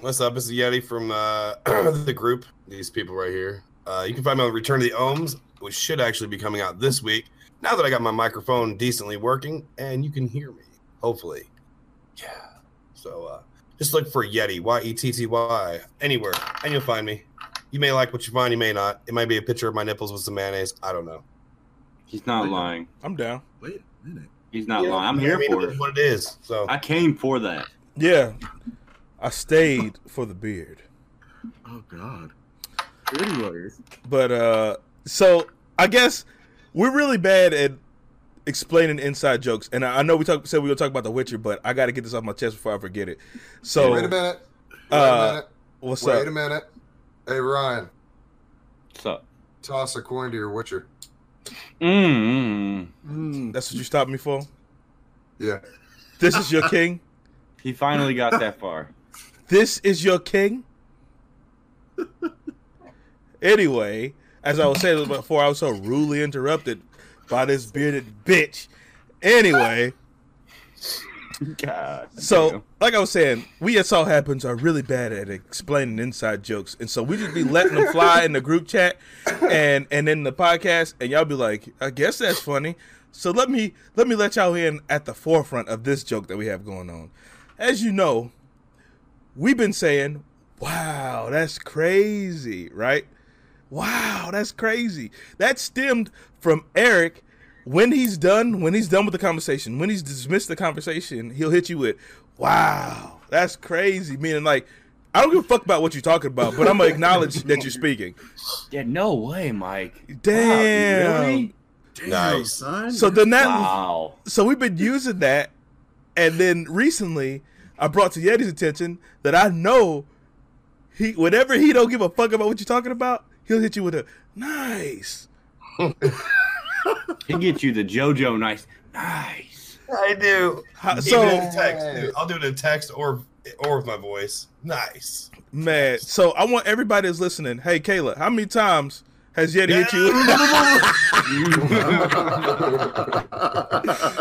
What's up? It's Yeti from uh, *clears throat* the group. These people right here. Uh, you can find me on Return of the Ohms, which should actually be coming out this week. Now that I got my microphone decently working and you can hear me, hopefully. Yeah. So uh, just look for Yeti, Y E T T Y, anywhere, and you'll find me. You may like what you find, you may not. It might be a picture of my nipples with some mayonnaise. I don't know. He's not lying. I'm down. Wait a minute. He's not Yeah, lying. I'm here for it. What it is. So I came for that. Yeah. I stayed for the beard. Oh God. Anyways, But uh so I guess we're really bad at explaining inside jokes. And I I know we talk said we were gonna talk about the Witcher, but I gotta get this off my chest before I forget it. So Wait a minute. Wait uh, a minute. what's Wait up? Wait a minute. Hey, Ryan, What's up? toss a coin to your Witcher. Mm, mm, That's what you stopped me for? Yeah. This is your king? *laughs* he finally got that far. This is your king? anyway, as I was saying before, I was so rudely interrupted by this bearded bitch. Anyway, *laughs* God. so like I was saying, we at Salt Happens are really bad at explaining inside jokes, and so we just be letting them fly in the group chat and and in the podcast, and y'all be like, I guess that's funny. So let me let me let y'all in at the forefront of this joke that we have going on. As you know, we've been saying, "Wow, that's crazy," right? Wow, that's crazy. That stemmed from Eric. When he's done, when he's done with the conversation, when he's dismissed the conversation, he'll hit you with, "Wow, that's crazy." Meaning, like, I don't give a fuck about what you're talking about, but I'm gonna acknowledge *laughs* that you're speaking. Yeah, no way, Mike. Damn. Wow, really? damn, Nice. son. So then that, Wow. so we've been using that, and then recently I brought to Yeti's attention that I know he, whenever he don't give a fuck about what you're talking about, he'll hit you with a nice. *laughs* He gets you the JoJo nice. Nice. I do. How- So in text, dude. I'll do it in text or or with my voice. Nice. man, so I want everybody that's listening. Hey, Kayla, how many times Has Yeti hit you? *laughs*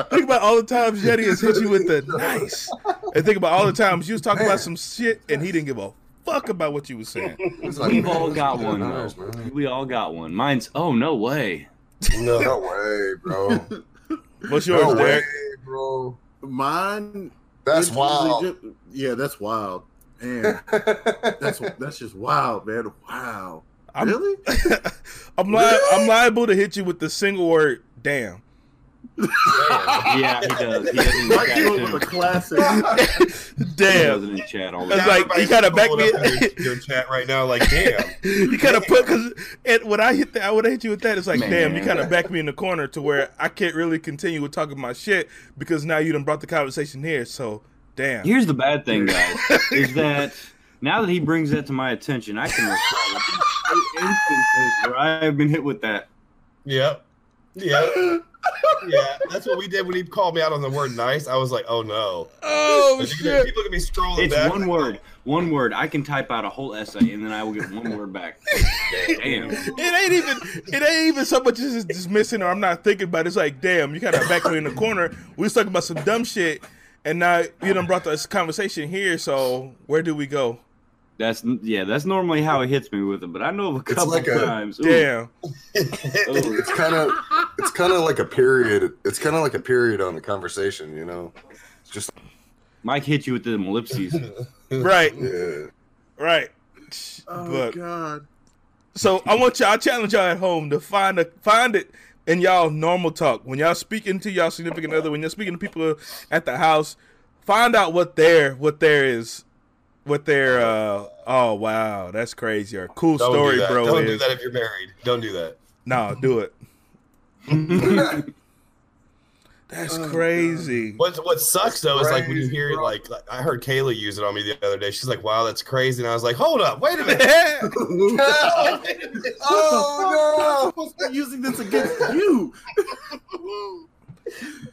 think about all the times Yeti has hit you with the nice, and think about all the times you was talking about some shit and he didn't give a fuck about what you was saying. Like, We've all got one Nice, We all got one. Mine's oh no way. No. No way, *laughs* bro. What's yours, No way, bro. Mine. That's wild. usually ju- yeah, that's wild. Man, that's that's just wild, man. Wow. I'm- really? *laughs* I'm li- I'm liable to hit you with the single word "damn." Yeah, he does. He does in Mike chat came up with a too. classic. *laughs* He Damn. does it in chat all the time. like- he kind of back me- in your, your chat right now, like, damn. *laughs* You kind of put because when I hit that, I would hit you with that. It's like, Man. damn, you kind of back me in the corner to where I can't really continue with talking my shit because now you done brought the conversation here. So, damn. Here's the bad thing, *laughs* guys, is that now that he brings that to my attention, I can recall like, instances where I have been hit with that. Yep. Yeah. Yeah. That's what we did when he called me out on the word nice. I was like, oh no. oh But you shit! People look at me scrolling It's back. one word. One word. I can type out a whole essay and then I will get one word back. *laughs* Damn. It ain't even it ain't even so much as dismissing or I'm not thinking about it. It's like, damn, you kind of back me in the corner. We was talking about some dumb shit, and now you done brought this conversation here. So where do we go? That's yeah. That's normally how he hits me with them, But I know of a It's couple like a- times. Ooh, Damn. *laughs* it's kind of it's kind of like a period. It's kind of like a period on a conversation, you know. It's just Mike hit you with the ellipses. *laughs* Right. yeah. Right. Oh But God. So I want y'all, I challenge y'all at home to find a find it in y'all normal talk when y'all speaking to y'all significant other, when you're speaking to people at the house, find out what their what there is, what their uh oh wow that's crazy or cool Don't story, do bro. Don't is do that if you're married. Don't do that. no, do it. *laughs* That's Oh, crazy. What what sucks though is like when you hear it, bro. like like, I heard Kayla use it on me the other day. She's like, "Wow, that's crazy," and I was like, "Hold up, wait a minute." *laughs* *laughs* oh I'm supposed to be using this against you.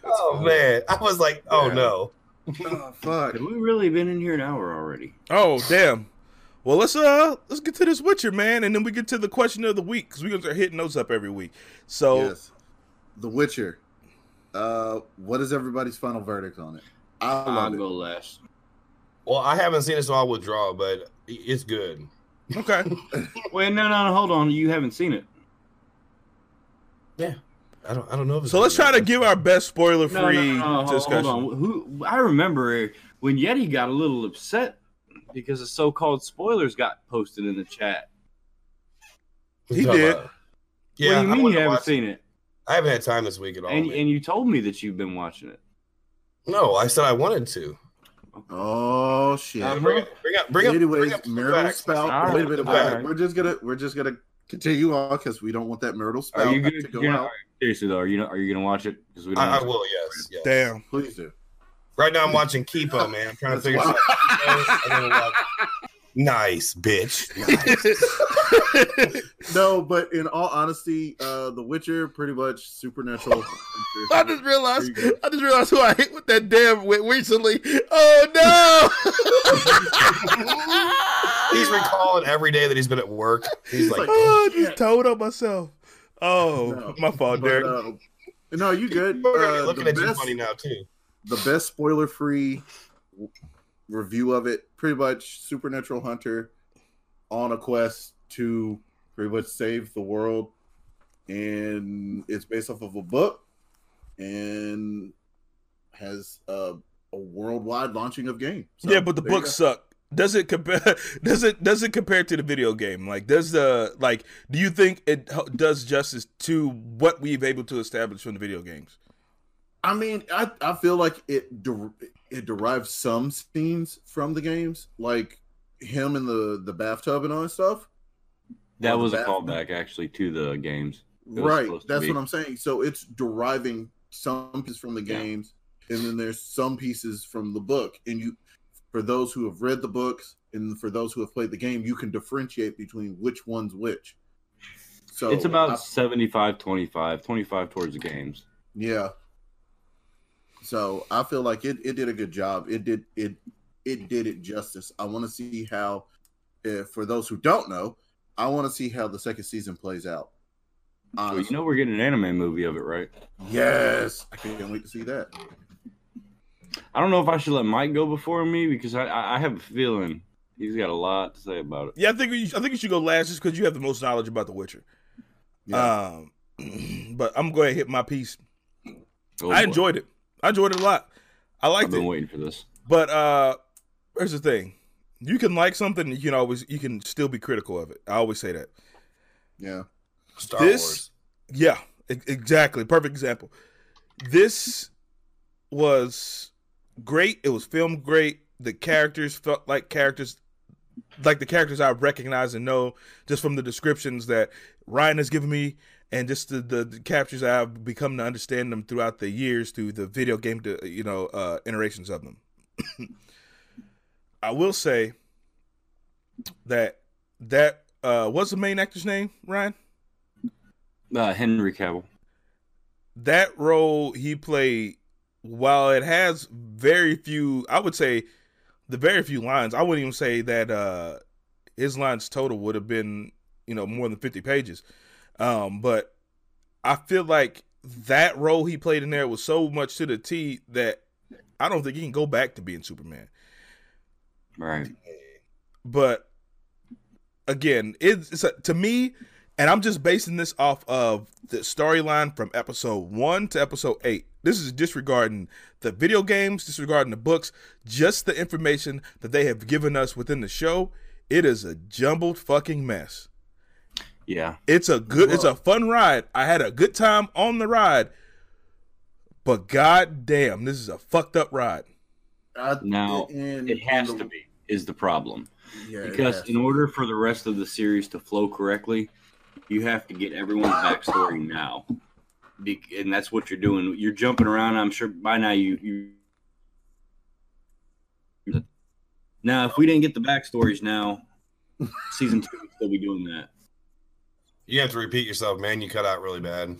oh man, I was like, "Oh Yeah. no." Oh *laughs* fuck. Have we really been in here an hour already? Oh damn. Well, let's uh let's get to this Witcher man, and then we get to the question of the week because we're gonna start hitting those up every week. So Yes. The Witcher. Uh, what is everybody's final verdict on it? I I'll love it. go last. Well, I haven't seen it, so I'll withdraw. But it's good. okay. *laughs* Wait, no, no, no, hold on. You haven't seen it. I don't. I don't know. If it's So let's try to give our best spoiler No, no, free no, no, discussion. Hold on. Who? I remember when Yeti got a little upset because the so-called spoilers got posted in the chat. He did. about? what Yeah, do you I mean you haven't seen it? I haven't had time this week at all. And and you told me that you've been watching it. no, I said I wanted to. Oh shit. Uh-huh. Bring it. Bring up. Bring up. Anyways, bring up some marital spout. All wait a right, minute. wait a minute. right. We're just gonna we're just gonna continue on because we don't want that marital Are you to gonna? go You're out. not, seriously though, are you are you gonna watch it? Because we don't. I, I will. Yes. yes. Damn. Please do. Right now, I'm watching Kipo, man. I'm trying to figure out. I'm watch- Nice, bitch. *laughs* No, but in all honesty, uh, The Witcher pretty much supernatural. I just realized There you go. I just realized who I hit with that damn with recently. Oh no! *laughs* He's *laughs* recalling every day that he's been at work. He's like, oh, I just told on myself. Oh, No. my fault, But, Derek. uh, no, you good. People are gonna Uh, looking the at you best- funny now too. the best spoiler free review of it pretty much supernatural hunter on a quest to pretty much save the world and it's based off of a book and has a, a worldwide launching of game So, yeah, but the there you books suck. Does it compare? *laughs* Does it does it compare to the video game? Like, does the like? Do you think it does justice to what we've able to establish from the video games? I mean, I, I feel like it der- it derives some scenes from the games, like him in the the bathtub and all that stuff. that was a bathroom. callback actually to the games. Right, that's what I'm saying. So it's deriving some pieces from the Yeah. games, and then there's some pieces from the book. And you, for those who have read the books, and for those who have played the game, you can differentiate between which one's which. So it's about I- 75 25 25 towards the games Yeah. So I feel like it, it did a good job. It did it it did it justice. I want to see how uh, for those who don't know, I want to see how the second season plays out Well, you know we're getting an anime movie of it, right? Yes, I can't wait to see that. I don't know if I should let Mike go before me because I, I I have a feeling he's got a lot to say about it. Yeah, I think you, I think you should go last just because you have the most knowledge about The Witcher. Yeah. Um, *clears throat* but I'm going to hit my piece. Oh, I boy. enjoyed it. I enjoyed it a lot. I liked it. I've been it. waiting for this. But uh, here's the thing: you can like something, you can always you can still be critical of it. I always say that. yeah. Star This- Wars. Yeah, e- exactly. Perfect example. This was great. It was filmed great. The characters felt like characters, like the characters I recognize and know just from the descriptions that Ryan has given me, and just the, the, the captures I've become to understand them throughout the years through the video game, to, you know, uh, iterations of them. *coughs* I will say that that uh, what's the main actor's name, Ryan? Uh, Henry Cavill. that role he played, while it has very few, I would say the very few lines. I wouldn't even say that uh his lines total would have been, you know, more than fifty pages. Um, but I feel like that role he played in there was so much to the T that I don't think he can go back to being Superman. Right. But again, it's, it's a, to me, and I'm just basing this off of the storyline from episode one to episode eight. This is disregarding the video games, disregarding the books, just the information that they have given us within the show. It is a jumbled fucking mess. Yeah. It's a good, it's a fun ride. I had a good time on the ride, but god damn, this is a fucked up ride. I, Now, and- It has to be is the problem Yeah, because in order for the rest of the series to flow correctly, you have to get everyone's backstory now, Be- and that's what you're doing. You're jumping around. I'm sure by now you you. Now, if we didn't get the backstories now, *laughs* season two would still be doing that. You have to repeat yourself, man. You cut out really bad.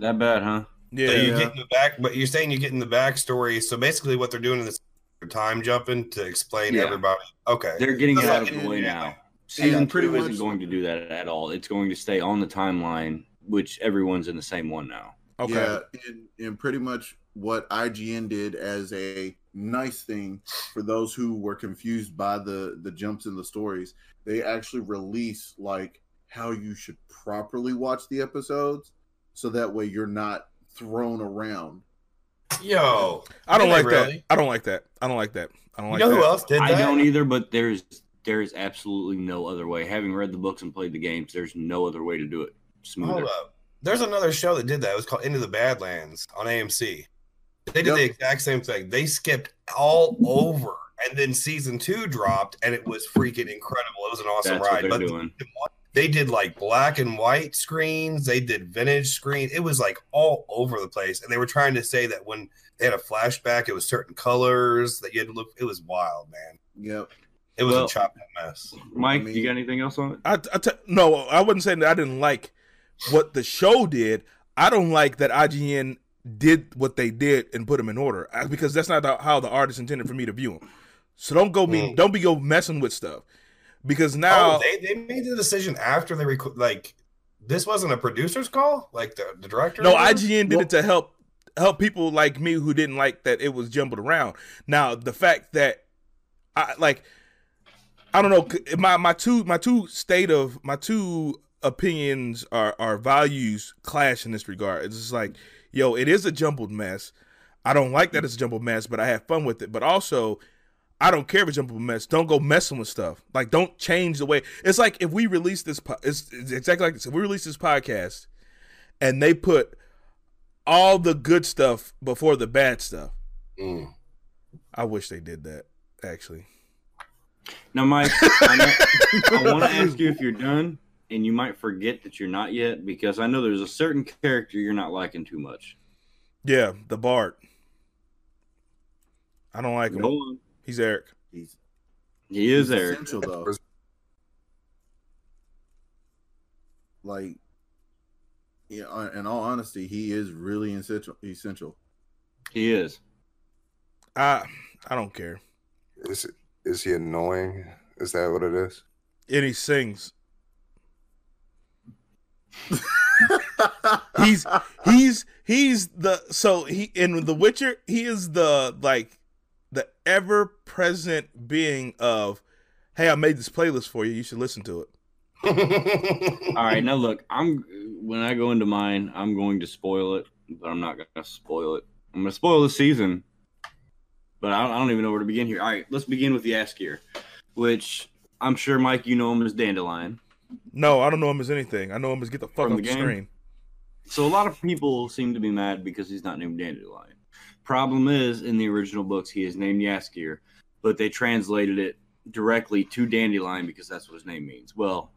That bad, huh? Yeah, So you Yeah. get in the back, but you're saying you get in the backstory. So basically, what they're doing is they're time jumping to explain Yeah. everybody. Okay, They're getting it out like- of the way yeah. now. Season And pretty two isn't going to do that at all. It's going to stay on the timeline, which everyone's in the same one now. okay. Yeah, and, and pretty much what IGN did as a nice thing for those who were confused by the the jumps in the stories, they actually release like how you should properly watch the episodes, so that way you're not thrown around. yo, I don't Did they like that. I don't like that. I don't like that. I don't like. you like know that. who else did That? I don't either, but there's there is absolutely no other way. Having read the books and played the games, there's no other way to do it smoother. Hold up. There's another show that did that. It was called Into the Badlands on AMC. They did Yep. the exact same thing. They skipped all over, and then season two dropped, and it was freaking incredible. It was an awesome That's what ride. they're But doing. they did like black and white screens. They did vintage screen. It was like all over the place, and they were trying to say that when they had a flashback, it was certain colors that you had to look. It was wild, man. Yep. It was Well- a chopped mess. Mike, I mean- you got anything else on it? I, I t- no, I wasn't saying that I didn't like what the show did. I don't like that IGN did what they did and put them in order because that's not the, how the artist intended for me to view them. So don't go me, Mm. don't be go messing with stuff because now oh, they, they made the decision after they rec- like this wasn't a producer's call, like the, the director. no did? IGN did it to help help people like me who didn't like that it was jumbled around. Now the fact that I like I don't know my my two my two state of my two opinions are are values clash in this regard. It's just like yo, it is a jumbled mess. I don't like that it's a jumbled mess, but I have fun with it. But also, I don't care if it's a jumbled mess. Don't go messing with stuff. Like don't change the way. It's like if we release this. po- It's, it's exactly like this. If we release this podcast, and they put all the good stuff before the bad stuff. Mm. I wish they did that. Actually, Now, Mike, I, *laughs* I want to ask you if you're done, and you might forget that you're not yet because I know there's a certain character you're not liking too much. yeah, the Bart. I don't like him. Go. He's Eric. He's, He is he's there. essential though. Like, yeah, uh, in all honesty, he is really essential. Essential. He is. I I don't care. Is is he annoying? Is that what it is? And he sings. *laughs* he's he's he's the so he in The Witcher he is the like the ever present being of hey I made this playlist for you you should listen to it. *laughs* All right, now look, I'm when I go into mine, I'm going to spoil it, but I'm not gonna spoil it. I'm gonna spoil the season, but I don't, I don't even know where to begin here. All right, let's begin with the Jaskier, which I'm sure Mike, you know him as Dandelion. No, I don't know him as anything. I know him as get the fuck From the the, screen. So a lot of people seem to be mad because he's not named Dandelion. Problem is, in the original books, he is named Jaskier, but they translated it directly to Dandelion because that's what his name means. Well,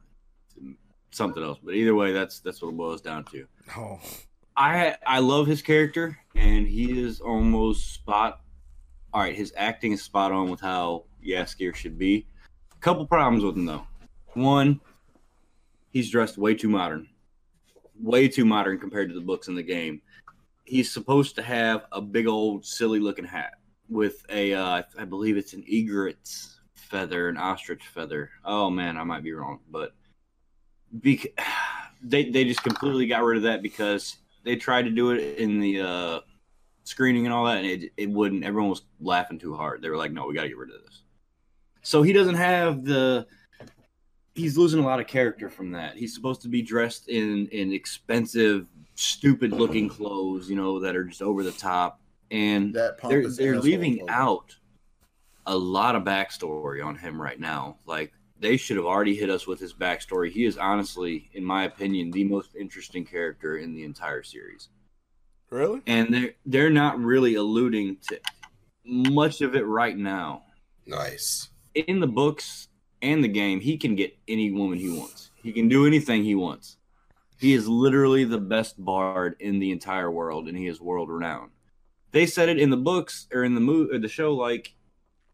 something else, but either way, that's that's what it boils down to. Oh, I I love his character, and he is almost spot. All right, his acting is spot on with how Jaskier should be. A Couple problems with him though. One, he's dressed way too modern, way too modern compared to the books in the game. He's supposed to have a big old silly looking hat with a, uh, I believe it's an egret's feather, an ostrich feather. Oh man, I might be wrong, but bec- *sighs* they they just completely got rid of that because they tried to do it in the uh, screening and all that, and it it wouldn't. Everyone was laughing too hard. They were like, "No, we got to get rid of this." So he doesn't have the. He's losing a lot of character from that. He's supposed to be dressed in in expensive, stupid looking clothes, you know, that are just over the top, and That they're they're leaving clothing. out a lot of backstory on him right now. Like they should have already hit us with his backstory. He is honestly, in my opinion, the most interesting character in the entire series, really? and they're they're not really alluding to much of it right now. nice. In the books and the game, he can get any woman he wants. He can do anything he wants. He is literally the best bard in the entire world, and he is world renowned. They said it in the books or in the movie or the show, like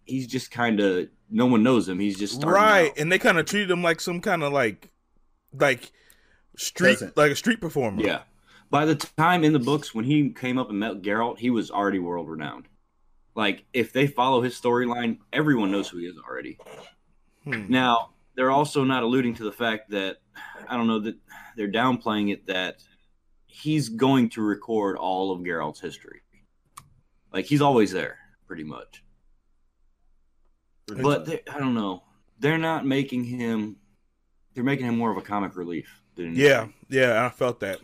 he's just kind of no one knows him. He's just Right, out. and they kind of treated him like some kind of like, like street, Peasant. like a street performer. Yeah. By the time in the books when he came up and met Geralt, he was already world renowned. Like if they follow his storyline, everyone knows who he is already. Hmm. Now, they're also not alluding to the fact that I don't know that they're downplaying it that he's going to record all of Geralt's history. Like he's always there, pretty much. But they, I don't know. They're not making him. They're making him more of a comic relief. Than Yeah, yeah, I felt that.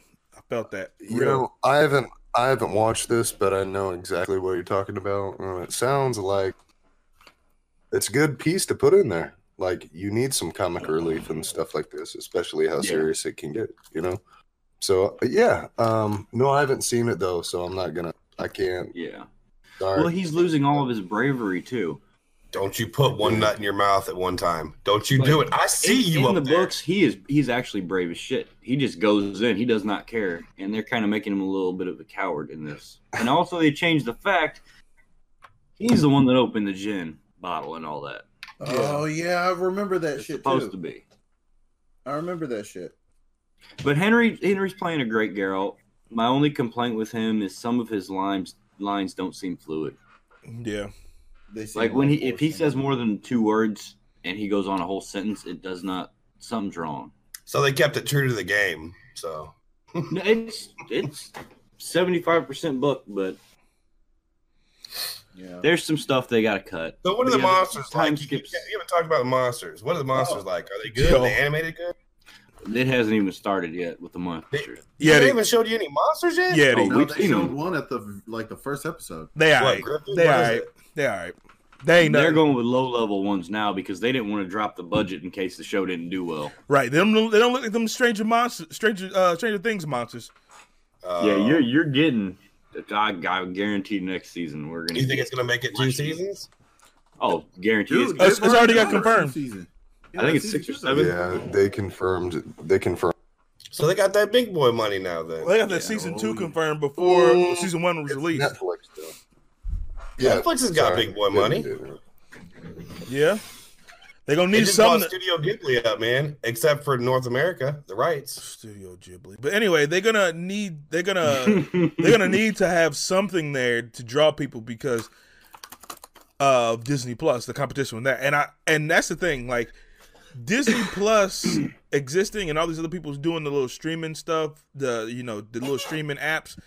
I felt that. You know, I haven't I haven't watched this, but I know exactly what you're talking about. Uh, it sounds like it's a good piece to put in there. Like you need some comic relief and stuff like this, especially how Yeah. serious it can get. You know. So uh, yeah, um, no, I haven't seen it though, so I'm not gonna. I can't. Yeah. Sorry. Well, he's losing all of his bravery too. Don't you put one nut in your mouth at one time. Don't you do it. I see in, you in up the there. books. He is he's actually brave as shit. He just goes in. He does not care, and they're kind of making him a little bit of a coward in this. And also, they changed the fact he's the one that opened the djinn bottle and all that. Oh yeah, I remember that It's shit supposed too. to be. I remember that shit. But Henry Henry's playing a great Geralt. My only complaint with him is some of his lines lines don't seem fluid. Yeah, They seem Like when he if he forced. says more than two words and he goes on a whole sentence, it does not something's wrong. So they kept it true to the game. So *laughs* No, it's it's seventy five percent book, but yeah. there's some stuff they got to cut. So what are But the yeah, monsters time like? You, you haven't talked about the monsters. What are the monsters Oh. like? Are they good? Yo. Are they animated good? It hasn't even started yet with the monsters. yeah, they they, haven't showed you any monsters yet. yeah, they, Oh, No, we've they seen showed them. one at the like the first episode. they What, alright. Griffin? They What is alright. it? They alright. They ain't They're nothing. going with low level ones now because they didn't want to drop the budget in case the show didn't do well. right. They don't. They don't look like them Stranger monsters, Stranger, uh, Stranger Things monsters. Uh, yeah, you're you're getting. I, I guarantee next season we're gonna. Do you think it's gonna make it two seasons? Oh, guarantee Dude, it's It's- it's already got confirmed. Season. I think it's six or seven. yeah, they confirmed. They confirmed. So they got that big boy money now. Then Well, they got that Yeah. season two confirmed before Mm, season one was released. Netflix though. Yeah, Netflix has got sorry. big boy money. Yeah, they gonna need just bought something. Studio Ghibli up, man. Except for North America, the rights. Studio Ghibli. But anyway, they're gonna need. They're gonna. *laughs* they're gonna need to have something there to draw people because of Disney Plus, the competition with that. And I and that's the thing, like Disney Plus existing and all these other people's doing the little streaming stuff, the you know the little streaming apps,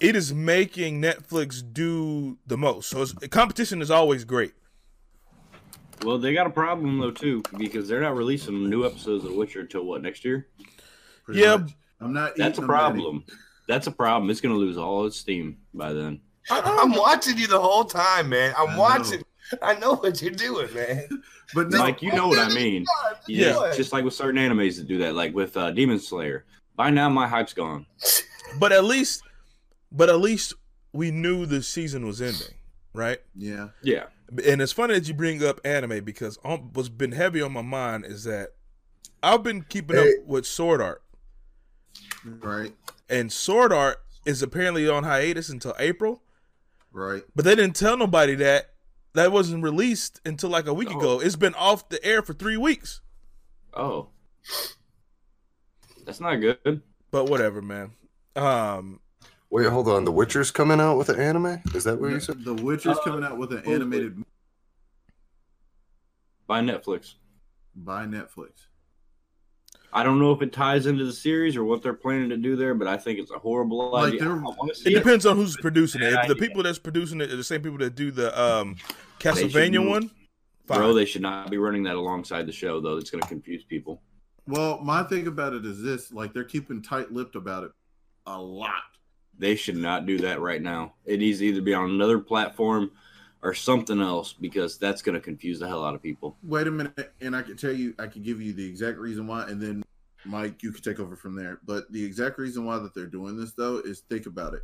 it is making Netflix do the most. So it's, competition is always great. Well, they got a problem though too because they're not releasing new episodes of Witcher until what next year. Pretty Yeah. much. I'm not. That's a eating, I'm problem. That's a problem. It's gonna lose all its steam by then. I, I'm watching you the whole time, man. I I'm watching. *laughs* I know what you're doing, man. *laughs* But no, Mike, you know what I mean. *laughs* Yeah. Yeah, just like with certain animes that do that, like with uh, Demon Slayer. By now, my hype's gone. But at least, but at least we knew the season was ending, right? yeah, Yeah, And it's funny that you bring up anime because um, what's been heavy on my mind is that I've been keeping Hey. up with Sword Art, right, and Sword Art is apparently on hiatus until April. right. But they didn't tell nobody that that wasn't released until like a week ago. It's been off the air for three weeks. Oh, that's not good. But whatever, man. Um, Wait, hold on. The Witcher's coming out with an anime? Is that what you said? The Witcher's Uh, coming out with an animated By Netflix. by Netflix. I don't know if it ties into the series or what they're planning to do there, but I think it's a horrible Like, idea. I they're- want to it see it. depends on who's producing it. If the people that's producing it are the same people that do the um, They Castlevania one. Fine. Bro, they should not be running that alongside the show, though. It's going to confuse people. Well, my thing about it is this: like they're keeping tight-lipped about it a lot. They should not do that right now. It needs to either be on another platform or something else because that's going to confuse the hell out of people. Wait a minute, and I can tell you, I can give you the exact reason why, and then Mike, you can take over from there. But the exact reason why that they're doing this though is think about it.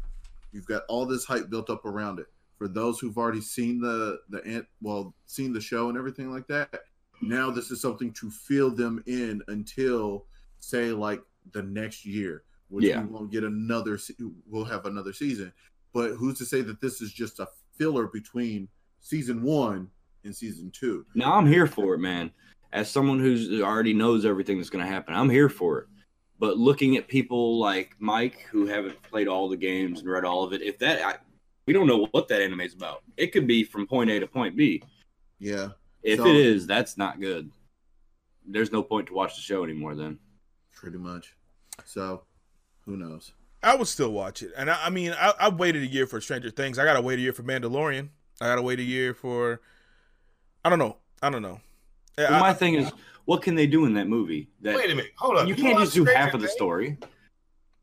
You've got all this hype built up around it. For those who've already seen the the ant, well, seen the show and everything like that, now this is something to fill them in until say like the next year, which Yeah. we won't get another. We'll have another season, but who's to say that this is just a filler between season one and season two? Now, I'm here for it, man. As someone who's already knows everything that's going to happen, I'm here for it. But looking at people like Mike who haven't played all the games and read all of it, if that, I, we don't know what that anime is about. It could be from point A to point B. Yeah. If So- it is, that's not good. There's no point to watch the show anymore then. pretty much. So, who knows? I would still watch it, and I, I mean, I, I waited a year for Stranger Things. I gotta wait a year for Mandalorian. I gotta wait a year for. I don't know. I don't know. But I- my thing is, what can they do in that movie? That Wait a minute. Hold on. you can't just do watched half Stranger of the story.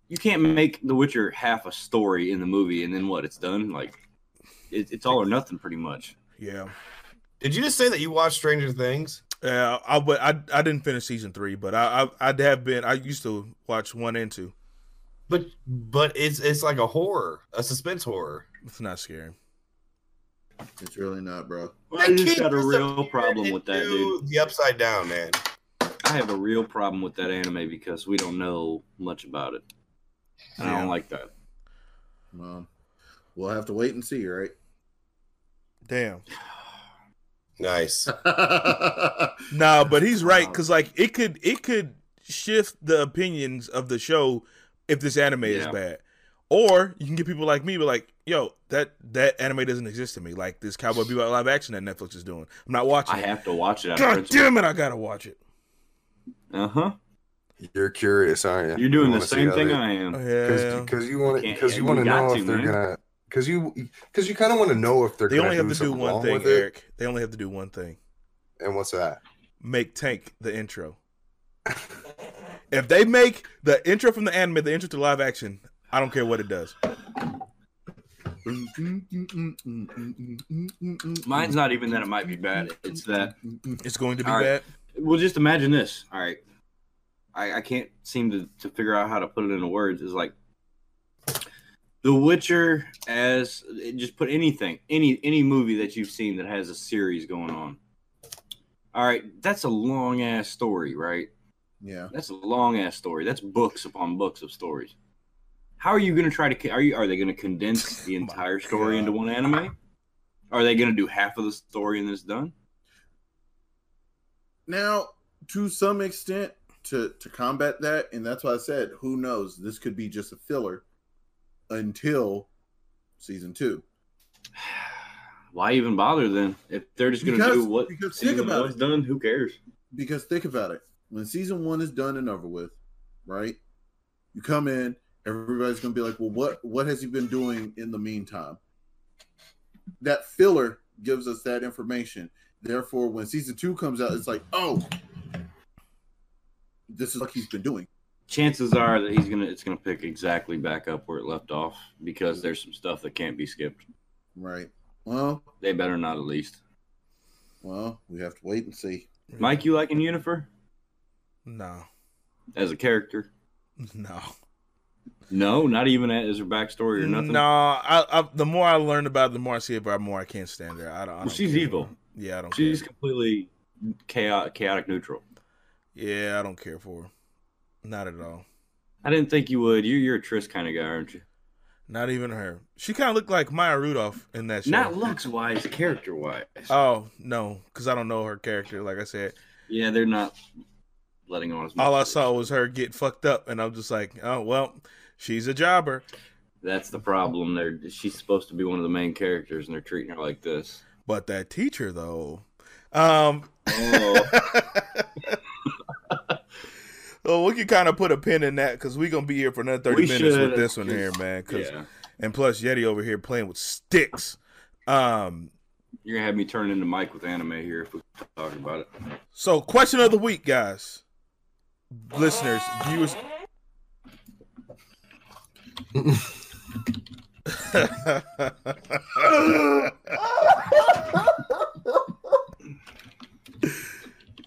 You can't make The Witcher half a story in the movie and then what? It's done. Like it, it's all or nothing, pretty much. yeah, Did you just say that you watched Stranger Things? yeah. I but I I didn't finish season three, but I I I'd have been. I used to watch one and two. But but it's it's like a horror, a suspense horror. It's not scary. It's really not, bro. I just got a real problem with that, dude. The upside down, man. I have a real problem with that anime because we don't know much about it. And I don't like that. Well, we'll have to wait and see, right? Damn. Nice. *laughs* Nah, but he's right because like it could it could shift the opinions of the show if this anime is bad, or you can get people like me be like, yo, that that anime doesn't exist to me. Like this Cowboy Bebop live action that Netflix is doing. I'm not watching. I it. have to watch it out God principle. damn it, I gotta watch it. Uh huh. You're curious, aren't you? You're doing You the same thing they- I am. Yeah, because you want to because you want to got know to, if they're man. gonna because you because you kind of want to know if they're they gonna only have to do something one wrong thing, with it. They only have to do one thing: And what's that? make Tank the intro. *laughs* if they make the intro from the anime the intro to live action, I don't care what it does. Mine's not even that it might be bad. It's that It's going to be right. bad. well, just imagine this. All right, I, I can't seem to, to figure out how to put it into words. Is like The Witcher as just put anything, any any movie that you've seen that has a series going on. All right, that's a long ass story, right? Yeah. That's a long ass story. That's books upon books of stories. How are you going to try to? Are you? Are they going to condense *laughs* the Oh entire story God. into one anime? Are they going to do half of the story and then it's done? Now, to some extent, to to combat that, and that's why I said, who knows? This could be just a filler until season two. *sighs* Why even bother then? If they're just going to do what because think about it. done, who cares? because think about it. When season one is done and over with, right? You come in, everybody's gonna be like, "Well, what what has he been doing in the meantime?" That filler gives us that information. Therefore, when season two comes out, it's like, "Oh, this is what he's been doing." Chances are that he's gonna it's gonna pick exactly back up where it left off because there's some stuff that can't be skipped. Right. Well, They better not at least. well, we have to wait and see. Mike, you liking Unifer No, as a character? no, No, not even as her backstory or nothing. no. I, I, the more I learn about it, the more I see about, the more I can't stand her. I don't. I don't she's care. evil. Yeah, I don't. She's care. completely chaotic, chaotic neutral. Yeah, I don't care for her. Not at all. I didn't think you would. You, you're a Triss kind of guy, aren't you? Not even her. She kind of looked like Maya Rudolph in that show. Not looks wise, character wise. Oh no, because I don't know her character. Like I said, yeah, they're not letting on as much. all I saw was her get fucked up, and I'm just like, oh well, she's a jobber. That's the problem. There, she's supposed to be one of the main characters, and they're treating her like this. But that teacher though, um, Oh, *laughs* well, we can kind of put a pin in that because we're gonna be here for another thirty We minutes should, with this one here, because- yeah. and plus Yeti over here playing with sticks. Um, You're gonna have me turn into Mike with anime here if we talk about it. so question of the week, guys, listeners, viewers.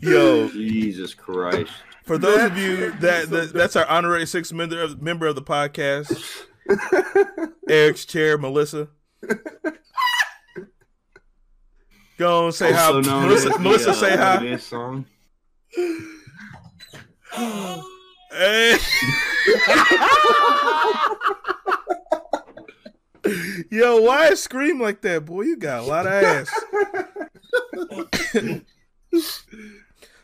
Yo, Jesus Christ! for those of you that, that that's our honorary sixth member of, member of the podcast, Eric's chair, Melissa. Go on, say hi, Also known Melissa. as the, Melissa, uh, say What hi. It is song. Hey. *laughs* Yo, why scream like that, boy? You got a lot of ass. *laughs*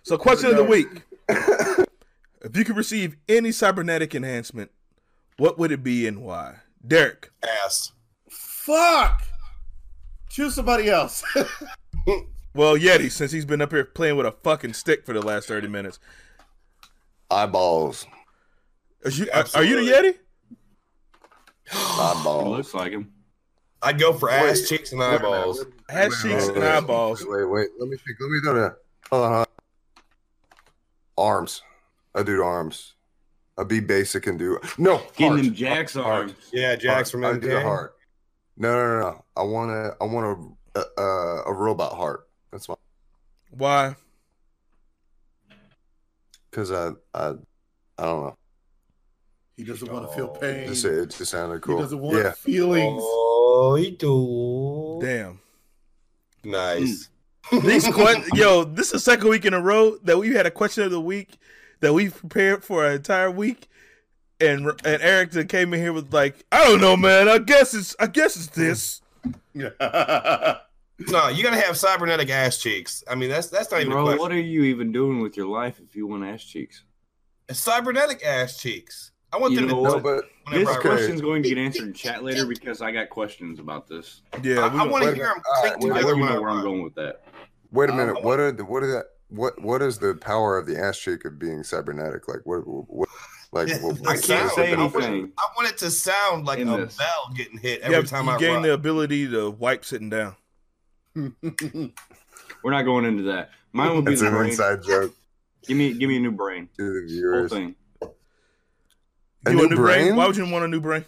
so, question of the week: If you could receive any cybernetic enhancement, what would it be and why? Derek. Ass. Fuck. Choose somebody else. *laughs* Well, Yeti, since he's been up here playing with a fucking stick for the last thirty minutes, Eyeballs. are you, are, are you the Yeti? It Eyeballs. looks like him. I'd go for ass, Wait, cheeks, and wait a minute, eyeballs. wait- Ass wait, cheeks wait, and wait, eyeballs. Wait, wait. Let me think. Let me do that. Hold on. hold on. Arms. I do arms. I'd be basic and do no. Getting heart. them Jax Heart. arms. Yeah, Jax from I do the heart. No, no, no, no. I want to. I want a, a a- a robot heart. That's why. Why? Because I I I don't know. he doesn't want to feel oh. pain. Just it just sounded cool. He cool. doesn't want yeah. feelings. Oh, he do. Damn. Nice. Hmm. These que- yo, this is the second week in a row that we had a question of the week that we prepared for an entire week, and and Eric came in here with like, I don't know, man. I guess it's I guess it's this. *laughs* *laughs* No, you gotta have cybernetic ass cheeks. I mean, that's that's not even a Bro, question. what are you even doing with your life if you want ass cheeks? It's cybernetic ass cheeks. I want You them to know know but This whenever I Okay. question's going to get answered in chat later because I got questions about this. Yeah, I, I want to hear them minute. All click right, I together you know where I'm going with that. wait a minute. I What are the what are that? What what is the power of the ass cheek of being cybernetic? Like what? what like *laughs* what, I I can't can't say anything. I want it to sound like In a this. bell getting hit every have- time you I gain run. the ability to wipe sitting down. We're not going into that. Mine would be It's the an brain. inside joke Give me, give me a new brain. to the Whole thing. A you new a new brain? brain? Why would you want a new brain?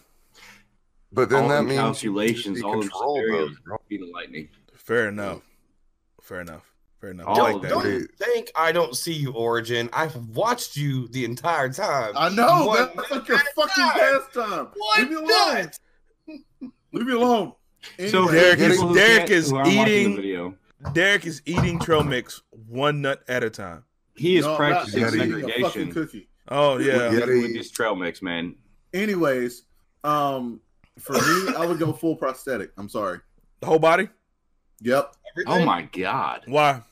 But then All that means calculations, all them control scenarios. those. bro. Speed of lightning. Fair enough. Fair enough. Fair enough. I All like of that. Don't think I don't see you, Origin? I've watched you the entire time. I know. One That's like your at fucking time. pastime. One Leave me alone. Leave me alone. So Derek is- Derek is who aren't watching the eating- Video. Derek is eating trail mix one nut at a time. He is no, I'm not practicing Yeti. eating a fucking segregation. Oh yeah. with, Yeti. with this trail mix, man. Anyways, um, for me, I would go full prosthetic. I'm sorry. The whole body? Yep. Everything? Oh my god. Why?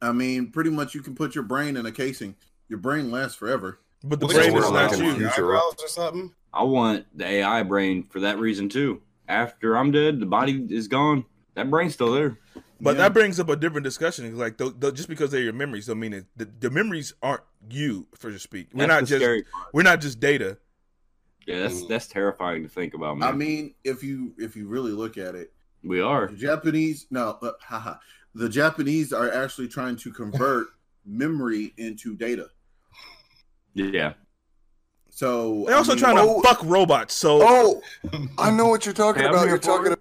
I mean, pretty much you can put your brain in a casing. Your brain lasts forever. But the Which brain one? is not you. future- Eyebrows or something? I want the AI brain for that reason too. After I'm dead, the body is gone. That brain's still there. But Yeah. that brings up a different discussion. Like, th- th- just because they're your memories, don't mean it. The, the memories aren't you, for to speak. We're That's not just scary we're not just data. Yeah, that's that's terrifying to think about, man. I mean, if you if you really look at it, we are. the Japanese no, uh, haha, the Japanese are actually trying to convert *laughs* memory into data. Yeah. So They're also I mean, trying to Oh. fuck robots. So Oh, I know what you're talking about. You're talking. it.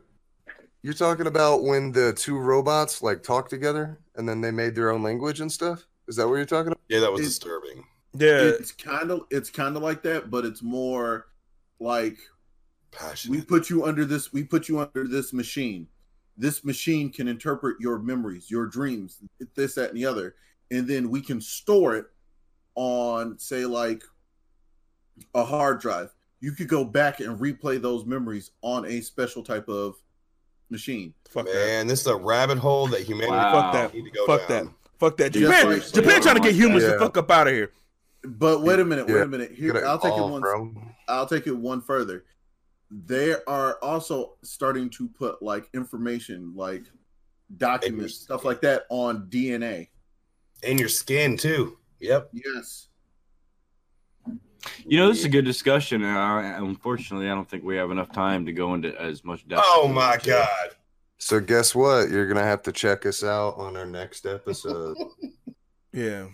You're talking about when the two robots like talk together and then they made their own language and stuff. Is that what you're talking about? Yeah, that was It- disturbing. yeah, it's kind of it's kind of like that, but it's more like we put you under this we put you under this machine this machine can interpret your memories your dreams this that and the other and then we can store it on say like a hard drive you could go back and replay those memories on a special type of machine fuck that. Man, this is a rabbit hole that humanity Wow. Fuck that. need to go Fuck down. that. Fuck that. Japan, like- Japan trying to get humans Yeah. to fuck up out of here. but wait a minute wait Yeah. a minute here i'll take it one bro. I'll take it one further. They are also starting to put like information, like documents, stuff like that on DNA. In your skin too. Yep. Yes. You know, this is a good discussion. And I, unfortunately, I don't think we have enough time to go into as much depth. Oh my we god. So guess what? You're gonna have to check us out on our next episode. *laughs* Yeah.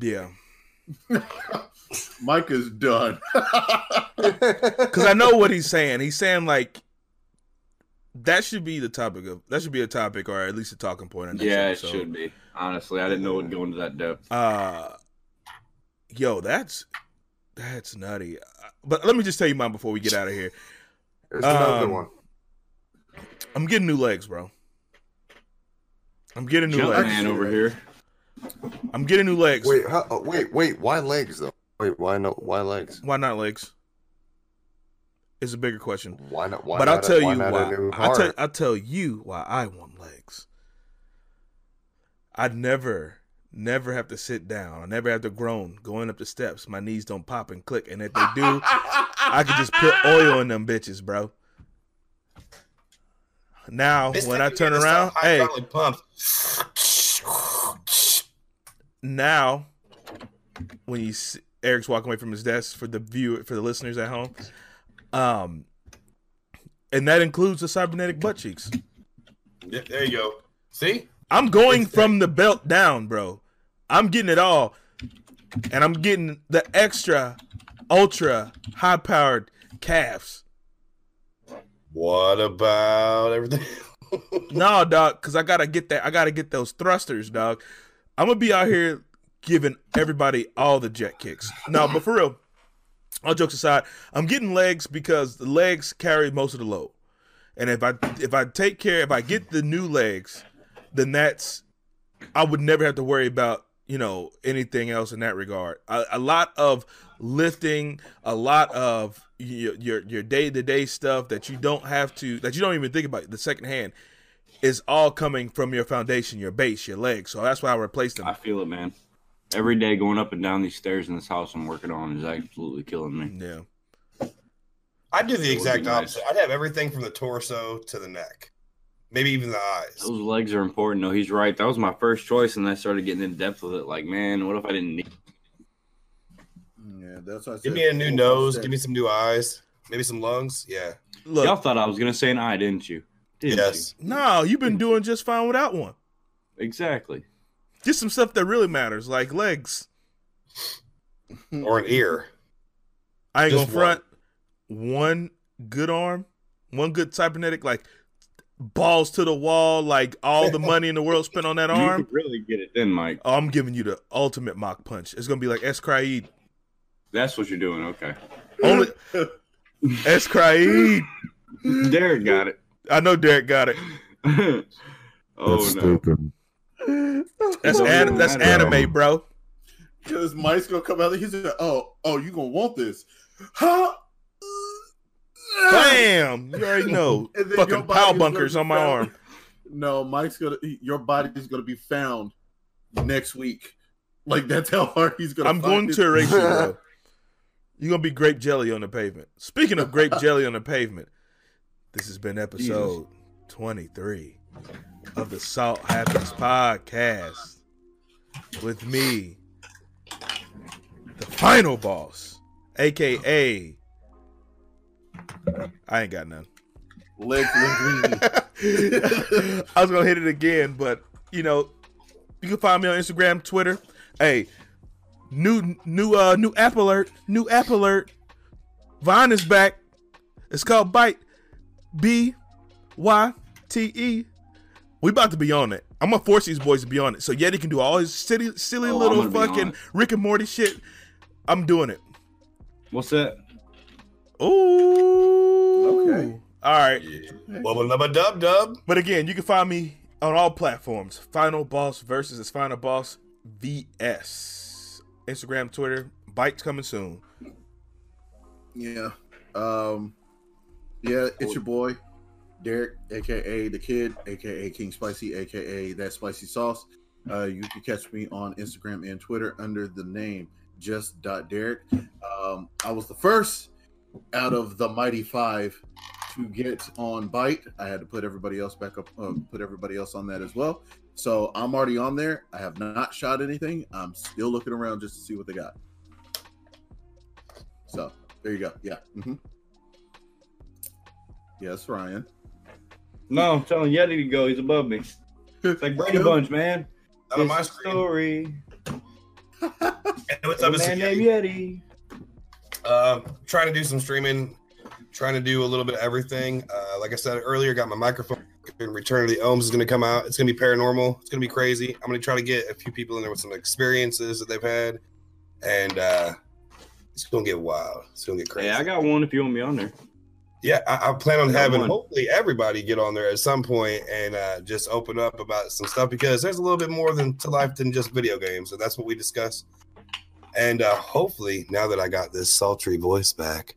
Yeah. Mike is done. *laughs* Because I know what he's saying. He's saying like that should be the topic of that should be a topic or at least a talking point. on should. next Yeah, it should be. Honestly, I didn't know it would go into that depth. Uh, yo, that's that's nutty. Uh, But let me just tell you mine before we get out of here. There's another Um, one. I'm getting new legs, bro. I'm getting new Jump legs. man over here. I'm getting new legs. Wait, how, oh, wait, wait. Why legs though? Wait, why no? Why legs? Why not legs? It's a bigger question. Why not? Why but I'll not a- tell why you why. I'll tell. I'll tell you why I want legs. I'd never, never have to sit down. I never have to groan going up the steps. My knees don't pop and click. And if they do, I can just put oil in them bitches, bro. Now, This when I turn around, hey, now when you see, Eric's walking away from his desk for the view for the listeners at home, um, and that includes the cybernetic butt cheeks. There you go. See? I'm going from the belt down, bro. I'm getting it all, and I'm getting the extra, ultra high powered calves. What about everything? *laughs* No, dog, because I gotta get that. I gotta get those thrusters, dog. I'm gonna be out here giving everybody all the jet kicks. No, but for real, all jokes aside, I'm getting legs because the legs carry most of the load. And if I if I take care, if I get the new legs, then that's I would never have to worry about you know anything else in that regard. A, a lot of lifting, a lot of your your, your day-to-day stuff that you don't have to that you don't even think about the second hand is all coming from your foundation, your base, your legs. So that's why I replaced them. I feel it, man. Every day going up and down these stairs in this house I'm working on is absolutely killing me. Yeah. I'd do the exact be nice. opposite. I'd have everything from the torso to the neck. Maybe even the eyes. Those legs are important. No, he's right. That was my first choice, and I started getting in depth with it. Like, man, what if I didn't need? Yeah, that's what I said. Give me a new nose. Give me some new eyes. Maybe some lungs. Yeah. Look, Y'all thought I was gonna say an eye, didn't you? Didn't yes. no, you've been doing just fine without one. Exactly. Just some stuff that really matters, like legs. *laughs* Or an ear. I ain't Just gonna front one good arm, one good cybernetic, like balls to the wall, like all the money in the world spent on that You arm. could really get it then, Mike. Oh, I'm giving you the ultimate mock punch. It's gonna be like Scryed. That's what you're doing. Okay. Only *laughs* Scryed. Derek got it. I know Derek got it. *laughs* oh no. That's Don't an, that's anime, bro. Because Mike's gonna come out there. He's like, "Oh, oh, you gonna want this?" Huh? Bam! You already know. *laughs* And then your Fucking pow bunkers on my found- arm. No, Mike's gonna. Your body is gonna be found next week. Like that's how hard he's gonna. I'm going to erase you, bro. *laughs* You're gonna be grape jelly on the pavement. Speaking of grape jelly on the pavement, this has been episode 23 of the Salt Happens podcast with me, the final boss, aka I ain't got none. *laughs* I was gonna hit it again, but you know, you can find me on Instagram, Twitter. Hey, new new uh new app alert, new app alert. Vine is back. It's called Byte. B Y T E. We about to be on it. I'm gonna force these boys to be on it. So Yeti can do all his silly, silly Oh, little gonna be on fucking. Rick and Morty shit. I'm doing it. What's that? Ooh. Okay. All right. Yeah. Bubba lubba dub dub. But again, you can find me on all platforms. Final Boss versus is Final Boss VS. Instagram, Twitter. Byte's coming soon. Yeah. Um yeah, it's your boy, Derek, aka the kid, aka King Spicy, aka that spicy sauce. Uh you can catch me on Instagram and Twitter under the name just dot Derek. Um I was the first out of the mighty five to get on Byte. I had to put everybody else back up uh, put everybody else on that as well. So I'm already on there. I have not shot anything. I'm still looking around just to see what they got. So there you go. Yeah. hmm Yes, Ryan. No, I'm telling Yeti to go. He's above me. It's like Brady *laughs* Bunch, man. Not on my screen. story. *laughs* Hey, what's up? Man named Yeti. Yeti. Uh, trying to do some streaming, trying to do a little bit of everything. Uh, like I said earlier, got my microphone. Return of the Ohms is going to come out. It's going to be paranormal. It's going to be crazy. I'm going to try to get a few people in there with some experiences that they've had, and uh, it's going to get wild. It's going to get crazy. Hey, I got one if you want me on there. Yeah, I, I plan on I having one. hopefully everybody get on there at some point and uh, just open up about some stuff because there's a little bit more than to life than just video games, and that's what we discuss. And uh, hopefully, now that I got this sultry voice back,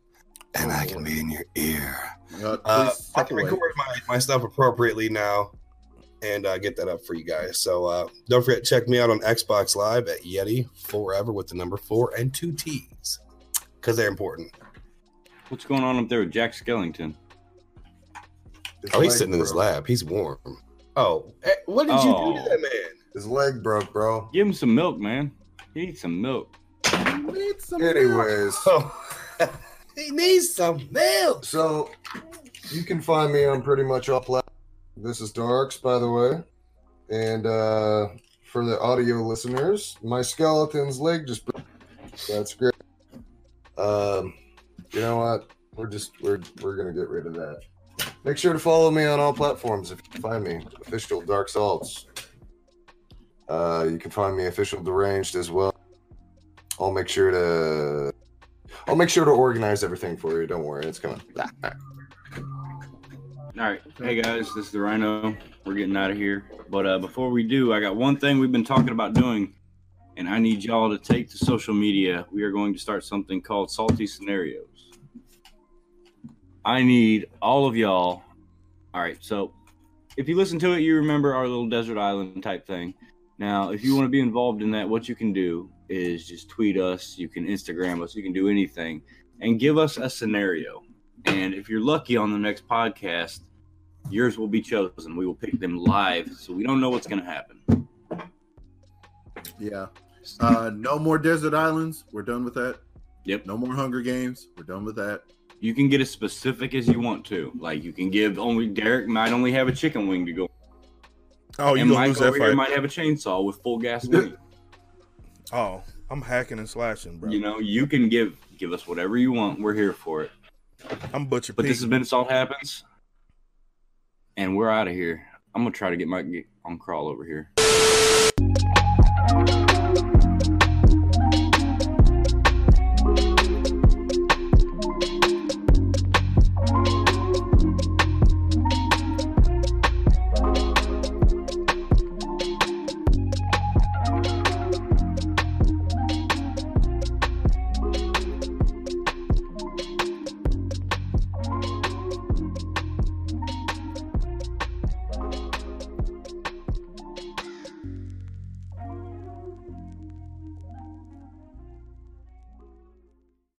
and I can be in your ear, Uh, uh, I can away. record my, my stuff appropriately now and uh, get that up for you guys. So uh, don't forget to check me out on Xbox Live at Yeti Forever with the number four and two T's because they're important. What's going on up there with Jack Skellington? His Oh, he's leg sitting in his lab. He's warm. Oh, eh, what did you do Oh. to that man? His leg broke, bro. Give him some milk, man. He needs some milk. Some. Anyways, *laughs* he needs some milk. so you can find me on pretty much all platforms. This is Darks, by the way. And uh, for the audio listeners, my skeleton's leg just. That's great. Um, you know what? We're just we're we're gonna get rid of that. Make sure to follow me on all platforms if you can find me. Official Dark Salts. Uh, you can find me official deranged as well. I'll make sure to I'll make sure to organize everything for you. Don't worry, it's coming. All right. Hey, guys, this is the Rhino. We're getting out of here. But uh, before we do, I got one thing we've been talking about doing, and I need y'all to take to social media. We are going to start something called Salty Scenarios. I need all of y'all. All right. So if you listen to it, you remember our little desert island type thing. Now, if you want to be involved in that, what you can do is just tweet us. You can Instagram us. You can do anything and give us a scenario. And if you're lucky on the next podcast, yours will be chosen. We will pick them live, so we don't know what's going to happen. Yeah. Uh, no more desert islands. We're done with that. Yep. No more Hunger Games. We're done with that. You can get as specific as you want to. Like you can give only Derek might only have a chicken wing to go, Oh, you and Mike lose that fight? might have a chainsaw with full gasoline. *laughs* Oh, I'm hacking and slashing, bro. you know, you can give give us whatever you want. We're here for it. I'm butcher. But Pete. this has been Salt Happens, and we're out of here. I'm gonna try to get my get on crawl over here.